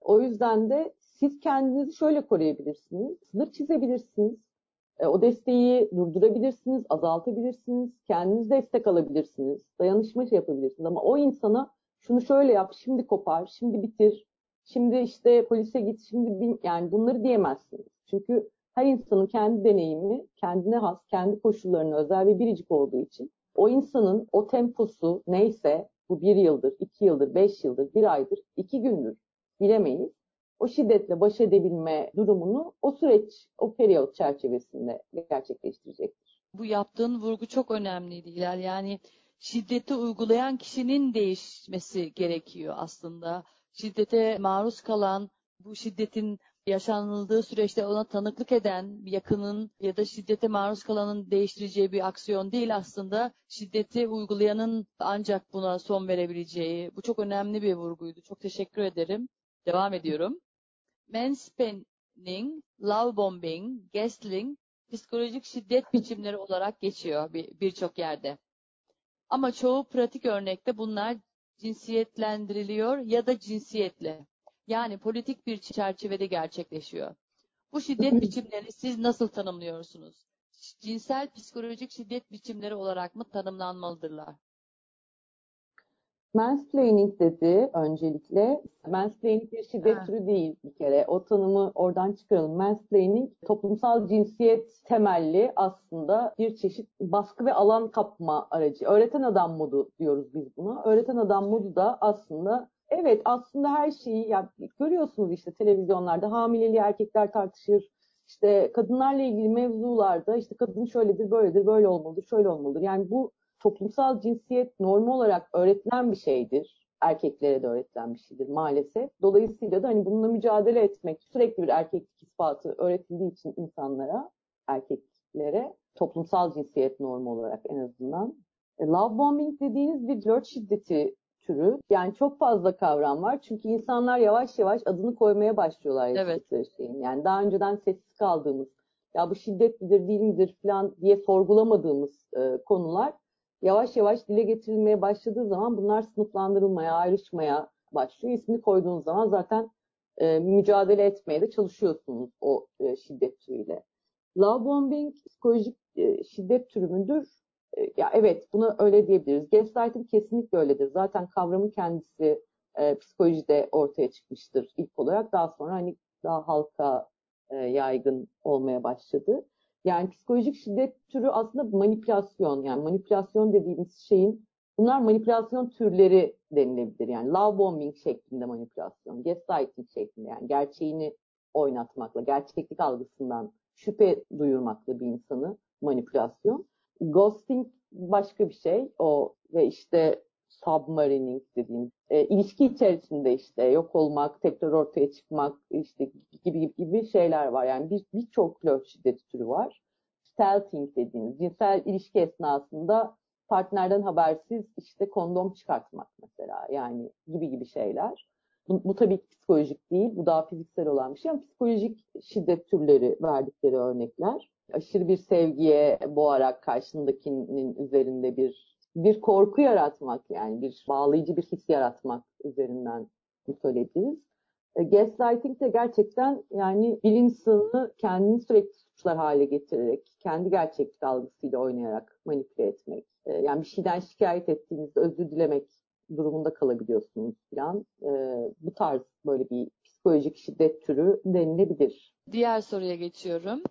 O yüzden de siz kendinizi şöyle koruyabilirsiniz. Sınır çizebilirsiniz. E, o desteği durdurabilirsiniz, azaltabilirsiniz. Kendiniz destek alabilirsiniz. Dayanışma şey yapabilirsiniz. Ama o insana şunu şöyle yap, şimdi kopar, şimdi bitir, şimdi işte polise git, şimdi bin, yani bunları diyemezsiniz. Çünkü her insanın kendi deneyimi, kendine has, kendi koşullarına özel ve biricik olduğu için o insanın o temposu neyse bu bir yıldır, iki yıldır, beş yıldır, bir aydır, iki gündür bilemeyiz. O şiddetle baş edebilme durumunu o süreç, o periyot çerçevesinde gerçekleştirecektir. Bu yaptığın vurgu çok önemliydi Hilal. Yani şiddeti uygulayan kişinin değişmesi gerekiyor aslında. Şiddete maruz kalan, bu şiddetin yaşanıldığı süreçte ona tanıklık eden yakının ya da şiddete maruz kalanın değiştireceği bir aksiyon değil aslında. Şiddeti uygulayanın ancak buna son verebileceği. Bu çok önemli bir vurguydu. Çok teşekkür ederim. Devam ediyorum. Mansplaining, love bombing, gaslighting psikolojik şiddet biçimleri olarak geçiyor birçok bir yerde. Ama çoğu pratik örnekte bunlar cinsiyetlendiriliyor ya da cinsiyetle. Yani politik bir çerçevede gerçekleşiyor. Bu şiddet biçimleri siz nasıl tanımlıyorsunuz? Cinsel psikolojik şiddet biçimleri olarak mı tanımlanmalıdırlar? Mansplaining dedi öncelikle. Mansplaining bir şiddet ha. türü değil bir kere. O tanımı oradan çıkaralım. Mansplaining toplumsal cinsiyet temelli aslında bir çeşit baskı ve alan kapma aracı. Öğreten adam modu diyoruz biz buna. Öğreten adam modu da aslında evet aslında her şeyi ya, görüyorsunuz işte televizyonlarda hamileliği erkekler tartışır. İşte kadınlarla ilgili mevzularda işte kadın şöyledir, böyledir, böyle olmalıdır, şöyle olmalıdır. Yani bu toplumsal cinsiyet normu olarak öğretilen bir şeydir. Erkeklere de öğretilen bir şeydir maalesef. Dolayısıyla da hani bununla mücadele etmek, sürekli bir erkeklik ispatı öğretildiği için insanlara, erkeklere toplumsal cinsiyet normu olarak en azından. E, love bombing dediğiniz bir flört şiddeti türü. Yani çok fazla kavram var. Çünkü insanlar yavaş yavaş adını koymaya başlıyorlar evet. şeyin. Yani daha önceden sessiz kaldığımız, ya bu şiddet midir değil midir falan diye sorgulamadığımız e, konular yavaş yavaş dile getirilmeye başladığı zaman bunlar sınıflandırılmaya, ayrışmaya başlıyor. İsmi koyduğunuz zaman zaten e, mücadele etmeye de çalışıyorsunuz o e, şiddet türüyle. Love bombing psikolojik e, şiddet türü müdür? E, ya evet buna öyle diyebiliriz. Gaslighting kesinlikle öyledir. Zaten kavramın kendisi e, psikolojide ortaya çıkmıştır ilk olarak. Daha sonra hani daha halka e, yaygın olmaya başladı. Yani psikolojik şiddet türü aslında manipülasyon. Yani manipülasyon dediğimiz şeyin bunlar manipülasyon türleri denilebilir. Yani love bombing şeklinde manipülasyon, gaslighting şeklinde yani gerçeğini oynatmakla, gerçeklik algısından şüphe duyurmakla bir insanı manipülasyon. Ghosting başka bir şey. O ve işte submarining dediğimiz e, ilişki içerisinde işte yok olmak, tekrar ortaya çıkmak işte gibi gibi şeyler var. Yani bir birçok flört şiddeti türü var. Stealthing dediğimiz cinsel ilişki esnasında partnerden habersiz işte kondom çıkartmak mesela yani gibi gibi şeyler. Bu, bu tabii psikolojik değil, bu daha fiziksel olan bir şey ama psikolojik şiddet türleri verdikleri örnekler. Aşırı bir sevgiye boğarak karşındakinin üzerinde bir bir korku yaratmak yani bir bağlayıcı bir his yaratmak üzerinden söyleyebiliriz. E, gaslighting de gerçekten yani bir insanı kendini sürekli suçlar hale getirerek, kendi gerçeklik algısıyla oynayarak manipüle etmek. E, yani bir şeyden şikayet ettiğinizde özür dilemek durumunda kalabiliyorsunuz falan. E, bu tarz böyle bir psikolojik şiddet türü denilebilir. Diğer soruya geçiyorum.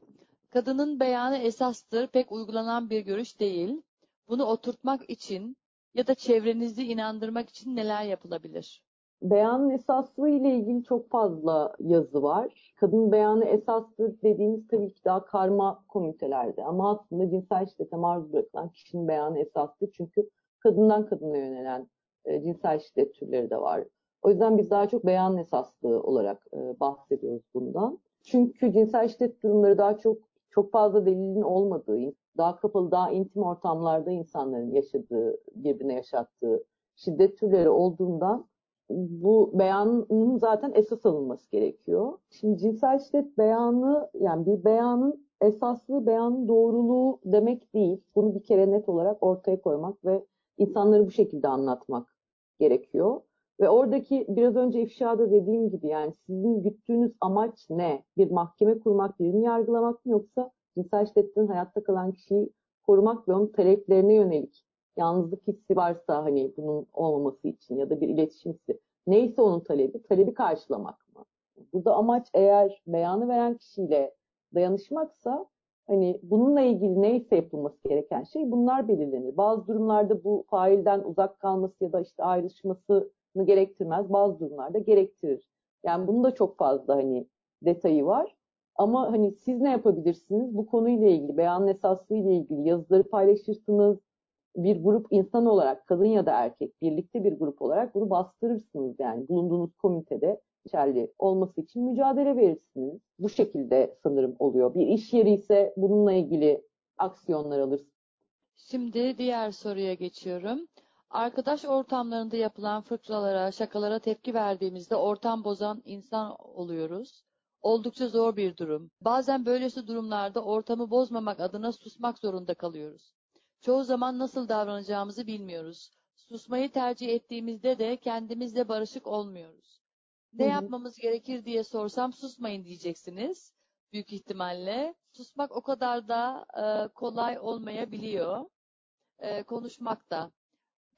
Kadının beyanı esastır, pek uygulanan bir görüş değil. Bunu oturtmak için ya da çevrenizi inandırmak için neler yapılabilir? Beyanın esaslığı ile ilgili çok fazla yazı var. Kadın beyanı esastır dediğimiz tabii ki daha karma komünitelerde ama aslında cinsel şiddete maruz bırakılan kişinin beyanı esastır. Çünkü kadından kadına yönelen e, cinsel şiddet türleri de var. O yüzden biz daha çok beyan esaslı olarak e, bahsediyoruz bundan. Çünkü cinsel şiddet durumları daha çok çok fazla delilin olmadığı, daha kapalı, daha intim ortamlarda insanların yaşadığı, birbirine yaşattığı şiddet türleri olduğundan bu beyanın zaten esas alınması gerekiyor. Şimdi cinsel şiddet beyanı yani bir beyanın esaslı beyanın doğruluğu demek değil. Bunu bir kere net olarak ortaya koymak ve insanları bu şekilde anlatmak gerekiyor. Ve oradaki biraz önce ifşada dediğim gibi yani sizin güttüğünüz amaç ne? Bir mahkeme kurmak, birini yargılamak mı yoksa cinsel şiddetten hayatta kalan kişiyi korumak ve onun taleplerine yönelik yalnızlık hissi varsa hani bunun olmaması için ya da bir iletişim hissi neyse onun talebi, talebi karşılamak mı? Burada amaç eğer beyanı veren kişiyle dayanışmaksa hani bununla ilgili neyse yapılması gereken şey bunlar belirlenir. Bazı durumlarda bu failden uzak kalması ya da işte ayrışmasını gerektirmez. Bazı durumlarda gerektirir. Yani bunun da çok fazla hani detayı var. Ama hani siz ne yapabilirsiniz? Bu konuyla ilgili, beyanın esaslı ile ilgili yazıları paylaşırsınız. Bir grup insan olarak, kadın ya da erkek, birlikte bir grup olarak bunu bastırırsınız yani. Bulunduğunuz komitede geçerli olması için mücadele verirsiniz. Bu şekilde sanırım oluyor. Bir iş yeri ise bununla ilgili aksiyonlar alırsınız. Şimdi diğer soruya geçiyorum. Arkadaş ortamlarında yapılan fıkralara, şakalara tepki verdiğimizde ortam bozan insan oluyoruz. Oldukça zor bir durum. Bazen böylesi durumlarda ortamı bozmamak adına susmak zorunda kalıyoruz. Çoğu zaman nasıl davranacağımızı bilmiyoruz. Susmayı tercih ettiğimizde de kendimizle barışık olmuyoruz. Ne Hı hı. yapmamız gerekir diye sorsam susmayın diyeceksiniz. Büyük ihtimalle. Susmak o kadar da e, kolay olmayabiliyor. E, konuşmak da.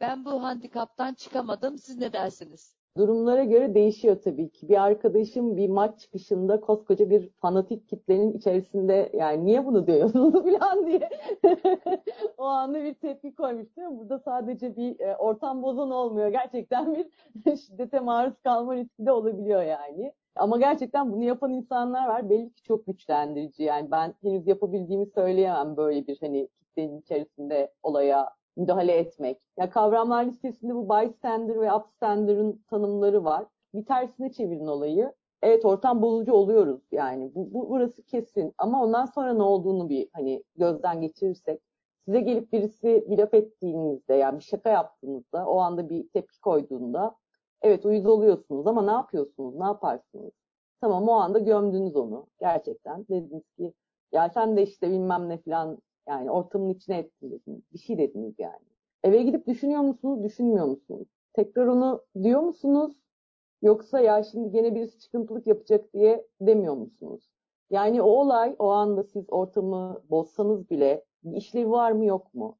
Ben bu handikaptan çıkamadım. Siz ne dersiniz? Durumlara göre değişiyor tabii ki. Bir arkadaşım bir maç çıkışında koskoca bir fanatik kitlenin içerisinde yani niye bunu diyorsunuz falan diye o anda bir tepki koymuş değil mi? Burada sadece bir e, ortam bozan olmuyor. Gerçekten bir şiddete maruz kalma riski de olabiliyor yani. Ama gerçekten bunu yapan insanlar var. Belli ki çok güçlendirici. Yani ben henüz yapabildiğimi söyleyemem böyle bir hani kitlenin içerisinde olaya müdahale etmek. Ya kavramlar listesinde bu bystander ve upstander'ın tanımları var. Bir tersine çevirin olayı. Evet ortam bozucu oluyoruz yani. Bu, bu burası kesin. Ama ondan sonra ne olduğunu bir hani gözden geçirirsek size gelip birisi bir laf ettiğinizde yani bir şaka yaptığınızda o anda bir tepki koyduğunda evet uyuz oluyorsunuz ama ne yapıyorsunuz? Ne yaparsınız? Tamam o anda gömdünüz onu gerçekten. Dediniz ki ya sen de işte bilmem ne falan yani ortamın içine ettin dediniz. Bir şey dediniz yani. Eve gidip düşünüyor musunuz, düşünmüyor musunuz? Tekrar onu diyor musunuz? Yoksa ya şimdi gene birisi çıkıntılık yapacak diye demiyor musunuz? Yani o olay o anda siz ortamı bozsanız bile bir işlevi var mı yok mu?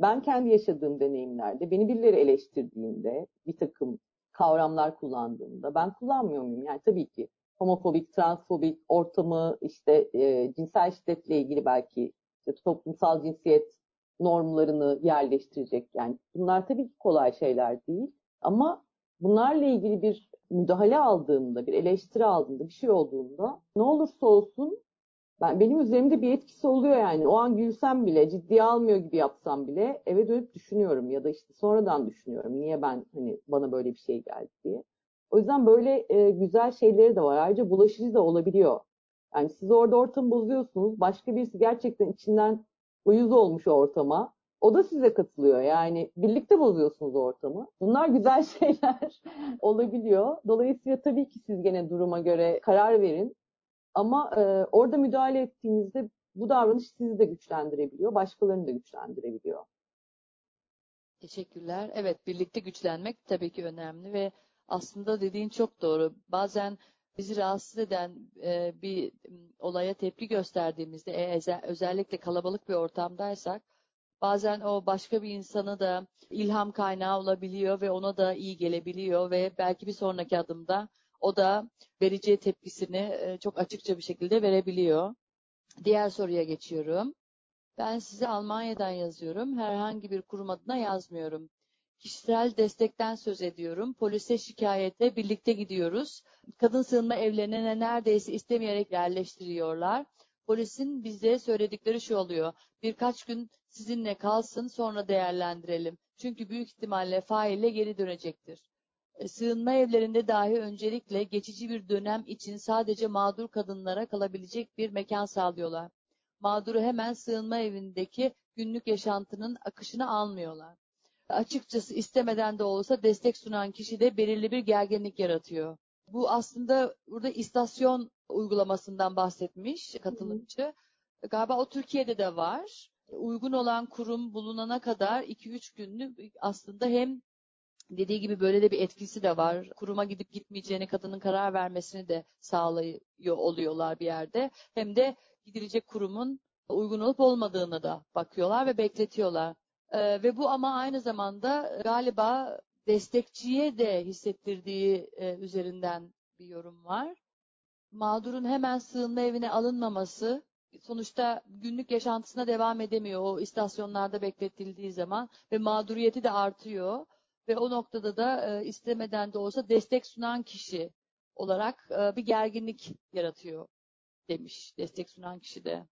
Ben kendi yaşadığım deneyimlerde beni birileri eleştirdiğinde bir takım kavramlar kullandığımda ben kullanmıyor muyum? Yani tabii ki homofobik, transfobik ortamı işte e, cinsel şiddetle ilgili belki işte toplumsal cinsiyet normlarını yerleştirecek. Yani bunlar tabii ki kolay şeyler değil. Ama bunlarla ilgili bir müdahale aldığımda, bir eleştiri aldığımda, bir şey olduğunda ne olursa olsun ben benim üzerimde bir etkisi oluyor yani. O an gülsem bile, ciddiye almıyor gibi yapsam bile eve dönüp düşünüyorum ya da işte sonradan düşünüyorum. Niye ben hani bana böyle bir şey geldi diye. O yüzden böyle e, güzel şeyleri de var. Ayrıca bulaşıcı da olabiliyor. Yani siz orada ortamı bozuyorsunuz. Başka birisi gerçekten içinden uyuz olmuş ortama. O da size katılıyor. Yani birlikte bozuyorsunuz ortamı. Bunlar güzel şeyler olabiliyor. Dolayısıyla tabii ki siz gene duruma göre karar verin. Ama e, orada müdahale ettiğinizde bu davranış sizi de güçlendirebiliyor, başkalarını da güçlendirebiliyor. Teşekkürler. Evet, birlikte güçlenmek tabii ki önemli ve aslında dediğin çok doğru. Bazen bizi rahatsız eden e, bir olaya tepki gösterdiğimizde, e, özellikle kalabalık bir ortamdaysak, bazen o başka bir insanı da ilham kaynağı olabiliyor ve ona da iyi gelebiliyor ve belki bir sonraki adımda o da vereceği tepkisini e, çok açıkça bir şekilde verebiliyor. Diğer soruya geçiyorum. Ben size Almanya'dan yazıyorum. Herhangi bir kurum adına yazmıyorum. Kişisel destekten söz ediyorum. Polise şikayete birlikte gidiyoruz. Kadın sığınma evlerine neredeyse istemeyerek yerleştiriyorlar. Polisin bize söyledikleri şu oluyor. Birkaç gün sizinle kalsın sonra değerlendirelim. Çünkü büyük ihtimalle faille geri dönecektir. E, sığınma evlerinde dahi öncelikle geçici bir dönem için sadece mağdur kadınlara kalabilecek bir mekan sağlıyorlar. Mağduru hemen sığınma evindeki günlük yaşantının akışını almıyorlar. Açıkçası istemeden de olsa destek sunan kişi de belirli bir gerginlik yaratıyor. Bu aslında burada istasyon uygulamasından bahsetmiş katılımcı. Galiba o Türkiye'de de var. Uygun olan kurum bulunana kadar 2-3 günlük aslında hem dediği gibi böyle de bir etkisi de var. Kuruma gidip gitmeyeceğini kadının karar vermesini de sağlıyor oluyorlar bir yerde. Hem de gidilecek kurumun uygun olup olmadığını da bakıyorlar ve bekletiyorlar. Ee, ve bu ama aynı zamanda galiba destekçiye de hissettirdiği e, üzerinden bir yorum var. mağdurun hemen sığınma evine alınmaması sonuçta günlük yaşantısına devam edemiyor o istasyonlarda bekletildiği zaman ve mağduriyeti de artıyor ve o noktada da e, istemeden de olsa destek sunan kişi olarak e, bir gerginlik yaratıyor demiş destek sunan kişi de.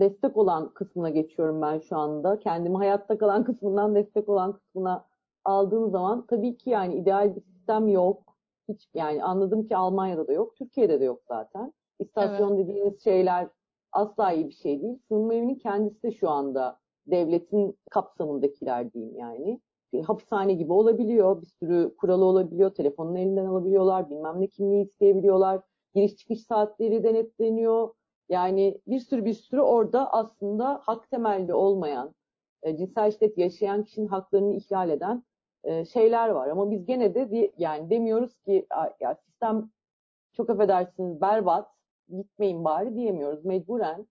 Destek olan kısmına geçiyorum ben şu anda. Kendimi hayatta kalan kısmından destek olan kısmına aldığım zaman tabii ki yani ideal bir sistem yok. Hiç yani anladım ki Almanya'da da yok, Türkiye'de de yok zaten. İstasyon evet. dediğiniz şeyler asla iyi bir şey değil. Sığınma evinin kendisi de şu anda devletin kapsamındakiler diyeyim yani. Bir hapishane gibi olabiliyor. Bir sürü kuralı olabiliyor. Telefonun elinden alabiliyorlar. Bilmem ne kimliği isteyebiliyorlar. Giriş çıkış saatleri denetleniyor. Yani bir sürü bir sürü orada aslında hak temelli olmayan, e, cinsel şiddet yaşayan kişinin haklarını ihlal eden e, şeyler var. Ama biz gene de yani demiyoruz ki ya sistem çok affedersiniz berbat gitmeyin bari diyemiyoruz. Mecburen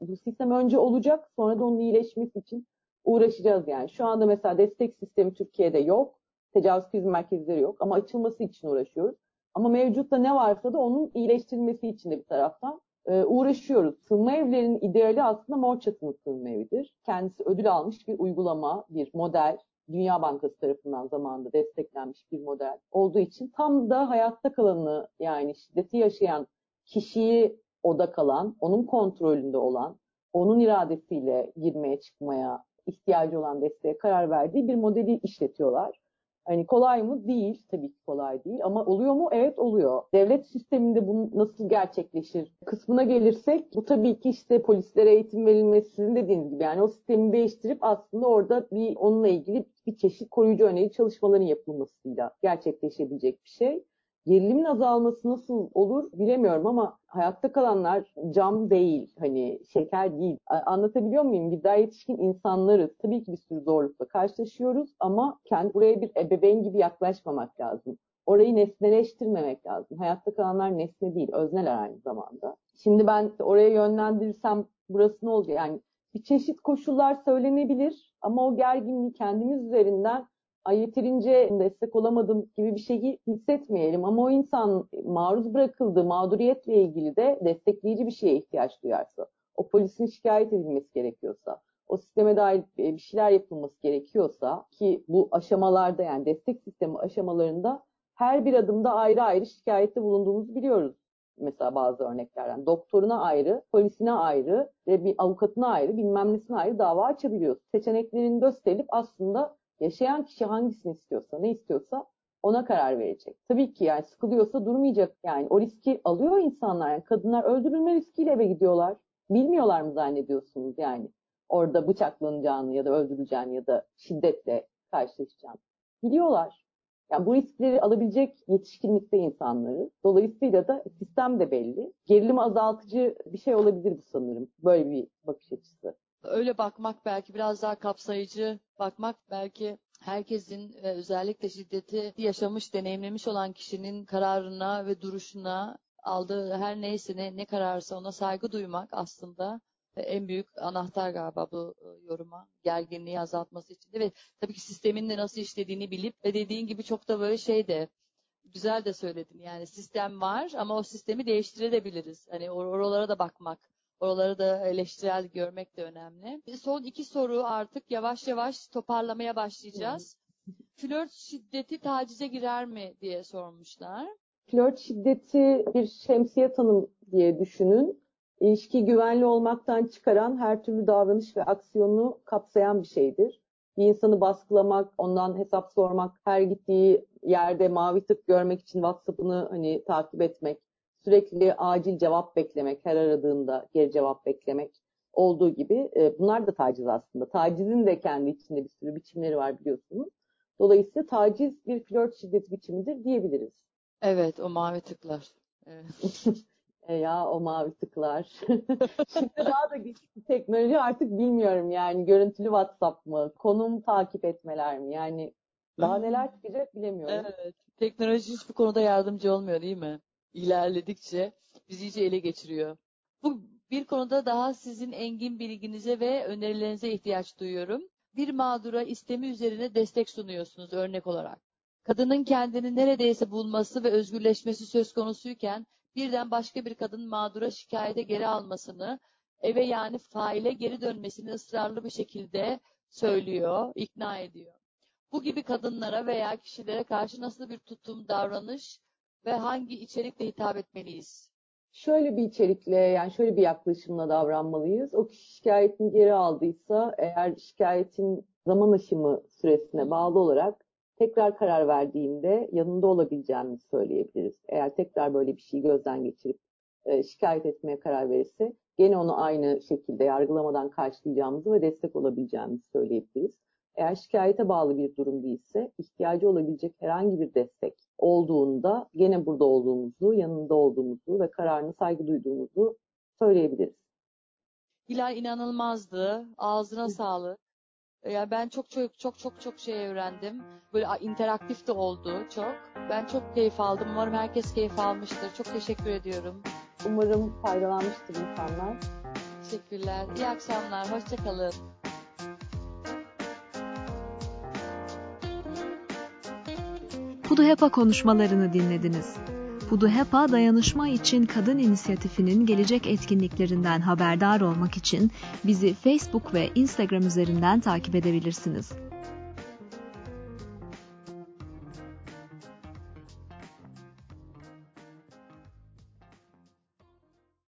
bu sistem önce olacak sonra da onun iyileşmesi için uğraşacağız yani. Şu anda mesela destek sistemi Türkiye'de yok. Tecavüz kriz merkezleri yok ama açılması için uğraşıyoruz. Ama mevcutta ne varsa da onun iyileştirilmesi için de bir taraftan e, uğraşıyoruz. Sığınma evlerinin ideali aslında mor çatılı sığınma evidir. Kendisi ödül almış bir uygulama, bir model. Dünya Bankası tarafından zamanında desteklenmiş bir model olduğu için tam da hayatta kalanı yani şiddeti yaşayan kişiyi oda kalan, onun kontrolünde olan, onun iradesiyle girmeye çıkmaya ihtiyacı olan desteğe karar verdiği bir modeli işletiyorlar. Hani kolay mı? Değil. Tabii ki kolay değil. Ama oluyor mu? Evet oluyor. Devlet sisteminde bu nasıl gerçekleşir? Kısmına gelirsek bu tabii ki işte polislere eğitim verilmesi sizin dediğiniz gibi. Yani o sistemi değiştirip aslında orada bir onunla ilgili bir çeşit koruyucu öneri çalışmaların yapılmasıyla gerçekleşebilecek bir şey. Gerilimin azalması nasıl olur bilemiyorum ama hayatta kalanlar cam değil, hani şeker değil. Anlatabiliyor muyum? Biz daha yetişkin insanlarız. Tabii ki bir sürü zorlukla karşılaşıyoruz ama kendi buraya bir ebeveyn gibi yaklaşmamak lazım. Orayı nesneleştirmemek lazım. Hayatta kalanlar nesne değil, özneler aynı zamanda. Şimdi ben oraya yönlendirirsem burası ne olacak? Yani bir çeşit koşullar söylenebilir ama o gerginliği kendimiz üzerinden ay yeterince destek olamadım gibi bir şeyi hissetmeyelim. Ama o insan maruz bırakıldığı mağduriyetle ilgili de destekleyici bir şeye ihtiyaç duyarsa, o polisin şikayet edilmesi gerekiyorsa, o sisteme dair bir şeyler yapılması gerekiyorsa ki bu aşamalarda yani destek sistemi aşamalarında her bir adımda ayrı ayrı şikayette bulunduğumuzu biliyoruz. Mesela bazı örneklerden. Doktoruna ayrı, polisine ayrı ve bir avukatına ayrı, bilmem nesine ayrı dava açabiliyoruz. Seçeneklerini gösterip aslında Yaşayan kişi hangisini istiyorsa, ne istiyorsa ona karar verecek. Tabii ki yani sıkılıyorsa durmayacak yani. O riski alıyor insanlar. Yani kadınlar öldürülme riskiyle eve gidiyorlar. Bilmiyorlar mı zannediyorsunuz yani? Orada bıçaklanacağını ya da öldürüleceğini ya da şiddetle karşılaşacağını. Biliyorlar. Yani bu riskleri alabilecek yetişkinlikte insanları. Dolayısıyla da sistem de belli. Gerilim azaltıcı bir şey olabilir bu sanırım. Böyle bir bakış açısı öyle bakmak belki biraz daha kapsayıcı bakmak belki herkesin e, özellikle şiddeti yaşamış, deneyimlemiş olan kişinin kararına ve duruşuna aldığı her neyse ne, ne kararsa ona saygı duymak aslında e, en büyük anahtar galiba bu e, yoruma. Gerginliği azaltması için ve tabii ki sistemin de nasıl işlediğini bilip ve dediğin gibi çok da böyle şey de güzel de söyledin. Yani sistem var ama o sistemi değiştirebiliriz. Hani or oralara da bakmak Oraları da eleştirel görmek de önemli. Son iki soru artık yavaş yavaş toparlamaya başlayacağız. Flört şiddeti tacize girer mi diye sormuşlar. Flört şiddeti bir şemsiye tanım diye düşünün. İlişki güvenli olmaktan çıkaran her türlü davranış ve aksiyonu kapsayan bir şeydir. Bir insanı baskılamak, ondan hesap sormak, her gittiği yerde mavi tık görmek için WhatsApp'ını hani takip etmek, sürekli acil cevap beklemek, her aradığında geri cevap beklemek olduğu gibi e, bunlar da taciz aslında. Tacizin de kendi içinde bir sürü biçimleri var biliyorsunuz. Dolayısıyla taciz bir flört şiddet biçimidir diyebiliriz. Evet, o mavi tıklar. Evet. e ya o mavi tıklar. Şimdi daha da güçlü teknoloji artık bilmiyorum yani görüntülü WhatsApp mı, konum takip etmeler mi? Yani daha neler çıkacak bilemiyorum. Evet. Teknoloji hiçbir konuda yardımcı olmuyor değil mi? İlerledikçe bizi iyice ele geçiriyor. Bu bir konuda daha sizin engin bilginize ve önerilerinize ihtiyaç duyuyorum. Bir mağdura istemi üzerine destek sunuyorsunuz örnek olarak. Kadının kendini neredeyse bulması ve özgürleşmesi söz konusuyken birden başka bir kadın mağdura şikayete geri almasını, eve yani faile geri dönmesini ısrarlı bir şekilde söylüyor, ikna ediyor. Bu gibi kadınlara veya kişilere karşı nasıl bir tutum, davranış ve hangi içerikle hitap etmeliyiz? Şöyle bir içerikle yani şöyle bir yaklaşımla davranmalıyız. O kişi şikayetini geri aldıysa eğer şikayetin zaman aşımı süresine bağlı olarak tekrar karar verdiğinde yanında olabileceğimizi söyleyebiliriz. Eğer tekrar böyle bir şeyi gözden geçirip e, şikayet etmeye karar verirse gene onu aynı şekilde yargılamadan karşılayacağımızı ve destek olabileceğimizi söyleyebiliriz. Eğer şikayete bağlı bir durum değilse ihtiyacı olabilecek herhangi bir destek olduğunda gene burada olduğumuzu, yanında olduğumuzu ve kararını saygı duyduğumuzu söyleyebiliriz. Hilal inanılmazdı. Ağzına sağlık. Yani ben çok çok çok çok çok şey öğrendim. Böyle interaktif de oldu çok. Ben çok keyif aldım. Umarım herkes keyif almıştır. Çok teşekkür ediyorum. Umarım faydalanmıştır insanlar. Teşekkürler. İyi akşamlar. Hoşçakalın. Puduhepa konuşmalarını dinlediniz. Puduhepa Dayanışma için Kadın İnisiyatifi'nin gelecek etkinliklerinden haberdar olmak için bizi Facebook ve Instagram üzerinden takip edebilirsiniz.